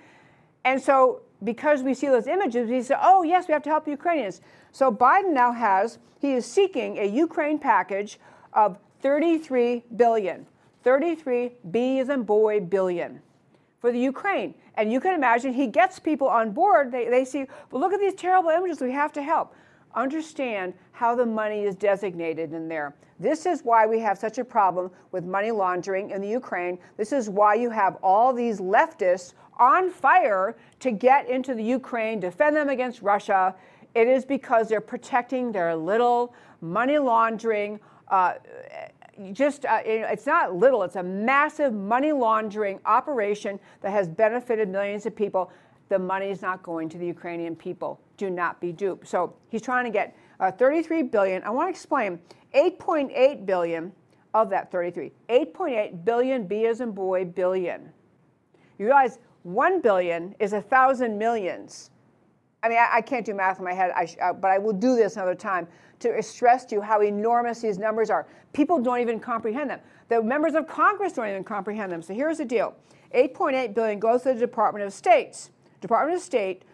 And so, because we see those images, he said, oh, yes, we have to help Ukrainians. So, Biden now has, he is seeking a Ukraine package of 33 billion. 33 B as in boy billion for the Ukraine. And you can imagine he gets people on board. They, they see, well, look at these terrible images. We have to help. Understand how the money is designated in there. This is why we have such a problem with money laundering in the Ukraine. This is why you have all these leftists on fire to get into the Ukraine, defend them against Russia. It is because they're protecting their little money laundering. Uh, just uh, it's not little, it's a massive money laundering operation that has benefited millions of people. The money is not going to the Ukrainian people. Do not be duped. So he's trying to get uh, 33 billion. I want to explain 8.8 billion of that 33. 8.8 billion, B as in boy, billion. You realize 1 billion is a thousand millions. I mean, I, I, can't do math in my head, I, uh, but I will do this another time to stress to you how enormous these numbers are. People don't even comprehend them. The members of Congress don't even comprehend them. So here's the deal 8.8 billion goes to the Department of States. Department of State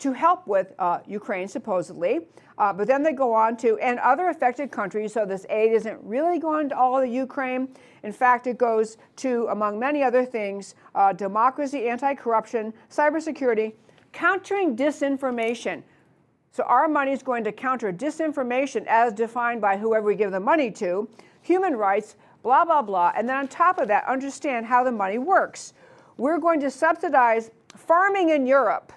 to help with uh, Ukraine, supposedly. Uh, but then they go on to, and other affected countries, so this aid isn't really going to all of the Ukraine. In fact, it goes to, among many other things, uh, democracy, anti corruption, cybersecurity, countering disinformation. So our money is going to counter disinformation as defined by whoever we give the money to, human rights, blah, blah, blah. And then on top of that, understand how the money works. We're going to subsidize farming in Europe,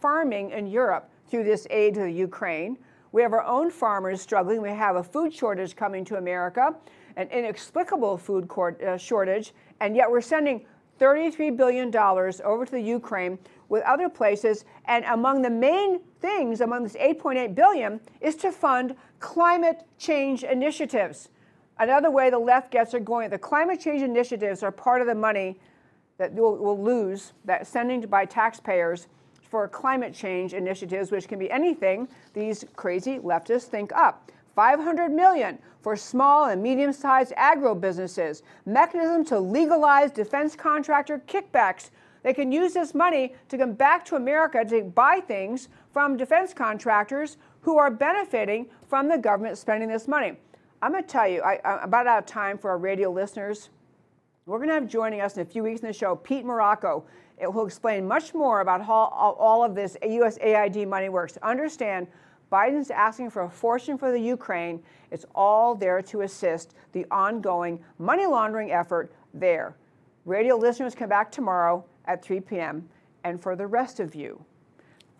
farming in Europe through this aid to the Ukraine. We have our own farmers struggling. We have a food shortage coming to America, an inexplicable food court, uh, shortage, and yet we're sending $33 billion over to the Ukraine with other places. And among the main things, among this 8.8 billion, is to fund climate change initiatives. Another way the left gets are going, the climate change initiatives are part of the money that we'll, we'll lose, that sending by taxpayers for climate change initiatives, which can be anything these crazy leftists think up. 500 million for small and medium-sized agro businesses, mechanism to legalize defense contractor kickbacks. They can use this money to come back to America to buy things from defense contractors who are benefiting from the government spending this money. I'm going to tell you, I, am about out of time for our radio listeners. We're going to have joining us in a few weeks in the show Pete Marocco. It will explain much more about how all of this USAID money works. Understand Biden's asking for a fortune for the Ukraine. It's all there to assist the ongoing money laundering effort there. Radio listeners come back tomorrow at 3 p.m. And for the rest of you,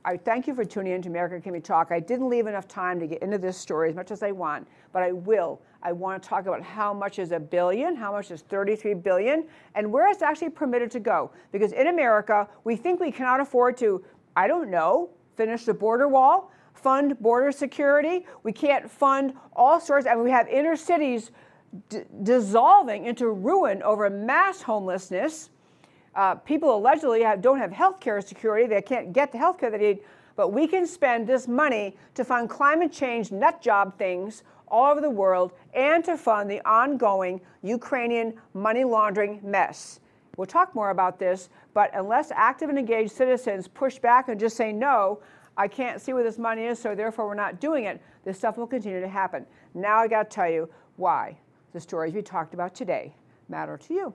I thank you for tuning in to America Can We Talk. I didn't leave enough time to get into this story as much as I want, but I will. I want to talk about how much is a billion, how much is 33 billion, and where it's actually permitted to go. Because in America, we think we cannot afford to, I don't know, finish the border wall fund border security. We can't fund all sorts, I and we have inner cities d- dissolving into ruin over mass homelessness. Uh, people allegedly have, don't have health care security. They can't get the health care they need. But we can spend this money to fund climate change nut job things all over the world and to fund the ongoing Ukrainian money laundering mess. We'll talk more about this, but unless active and engaged citizens push back and just say no, I can't see where this money is, so therefore we're not doing it. This stuff will continue to happen. Now I got to tell you why the stories we talked about today matter to you.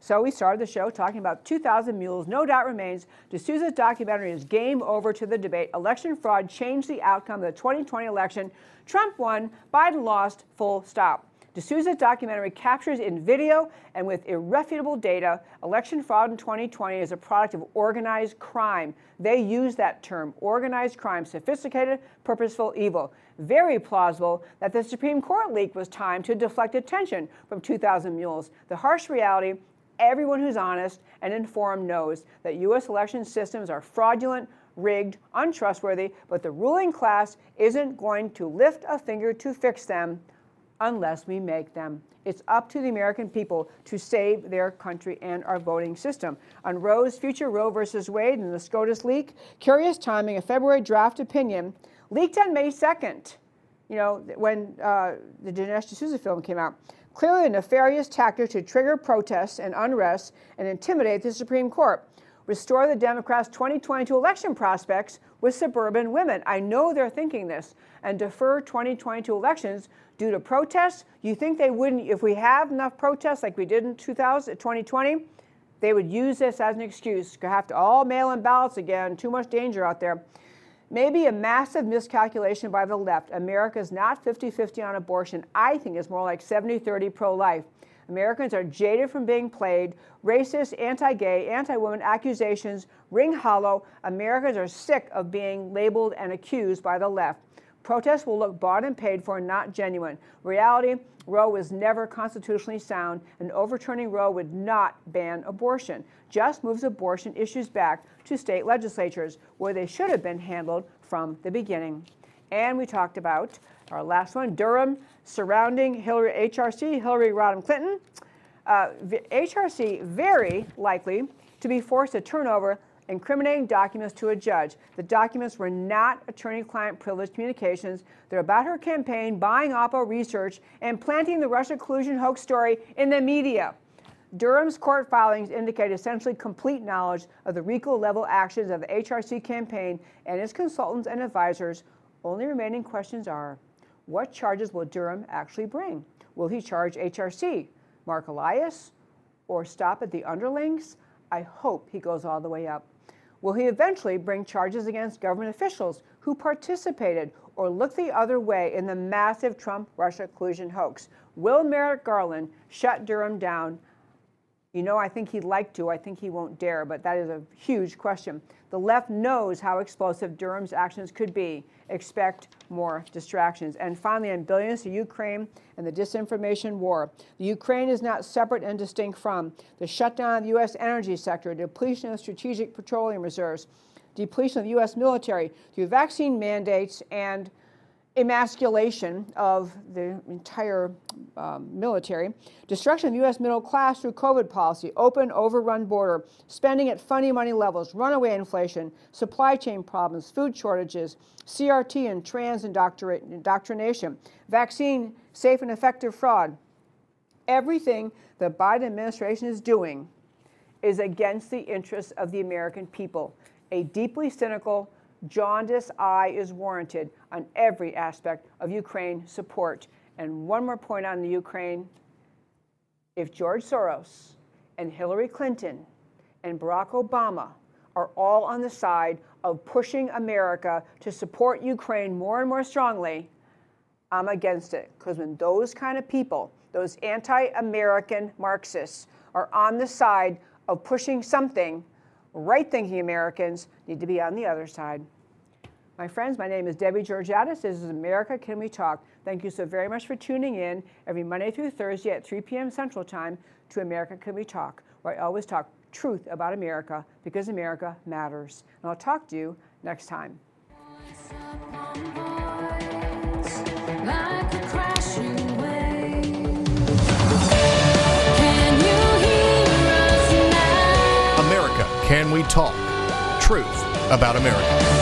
So we started the show talking about 2,000 Mules. No doubt remains. D'Souza's documentary is game over to the debate. Election fraud changed the outcome of the 2020 election. Trump won, Biden lost, full stop. D'Souza's documentary captures in video and with irrefutable data election fraud in 2020 is a product of organized crime. They use that term, organized crime, sophisticated, purposeful evil. Very plausible that the Supreme Court leak was timed to deflect attention from 2,000 Mules. The harsh reality everyone who's honest and informed knows that U.S. election systems are fraudulent, rigged, untrustworthy, but the ruling class isn't going to lift a finger to fix them unless we make them. It's up to the American people to save their country and our voting system. On Roe's future Roe versus Wade and the SCOTUS leak, curious timing, a February draft opinion leaked on May 2nd, you know, when uh, the Dinesh D'Souza film came out. Clearly a nefarious tactic to trigger protests and unrest and intimidate the Supreme Court. Restore the Democrats' 2022 election prospects with suburban women. I know they're thinking this. And defer 2022 elections due to protests. You think they wouldn't, if we have enough protests like we did in 2000, 2020, they would use this as an excuse have to all mail in ballots again, too much danger out there. Maybe a massive miscalculation by the left. America is not 50 50 on abortion. I think it's more like 70 30 pro life. Americans are jaded from being played. Racist, anti gay, anti woman accusations ring hollow. Americans are sick of being labeled and accused by the left. Protests will look bought and paid for, and not genuine. Reality Roe was never constitutionally sound, and overturning Roe would not ban abortion, just moves abortion issues back to state legislatures, where they should have been handled from the beginning. And we talked about our last one, Durham, surrounding Hillary HRC, Hillary Rodham Clinton. Uh, HRC very likely to be forced to turn over incriminating documents to a judge. The documents were not attorney client privileged communications. They're about her campaign, buying Oppo research, and planting the Russia collusion hoax story in the media. Durham's court filings indicate essentially complete knowledge of the RICO level actions of the HRC campaign and its consultants and advisors. Only remaining questions are what charges will Durham actually bring? Will he charge HRC, Marc Elias, or stop at the underlings? I hope he goes all the way up. Will he eventually bring charges against government officials who participated or looked the other way in the massive Trump Russia collusion hoax? Will Merrick Garland shut Durham down? You know, I think he'd like to. I think he won't dare, but that is a huge question. The left knows how explosive Durham's actions could be. Expect more distractions. And finally, on billions to Ukraine and the disinformation war. The Ukraine is not separate and distinct from the shutdown of the U.S. energy sector, depletion of strategic petroleum reserves, depletion of the U.S. military through vaccine mandates and emasculation of the entire um, military, destruction of the U.S. middle class through COVID policy, open, overrun border, spending at funny money levels, runaway inflation, supply chain problems, food shortages, CRT and trans indoctrination, vaccine safe and effective fraud. Everything the Biden administration is doing is against the interests of the American people. A deeply cynical, jaundiced eye is warranted on every aspect of Ukraine support. And one more point on the Ukraine. If George Soros and Hillary Clinton and Barack Obama are all on the side of pushing America to support Ukraine more and more strongly, I'm against it. Because when those kind of people, those anti American Marxists, are on the side of pushing something, right thinking Americans need to be on the other side. My friends, my name is Debbie Georgatos. This is America Can We Talk. Thank you so very much for tuning in every Monday through Thursday at 3 p.m. Central Time to America Can We Talk, where I always talk truth about America because America matters. And I'll talk to you next time. America Can We Talk? About America.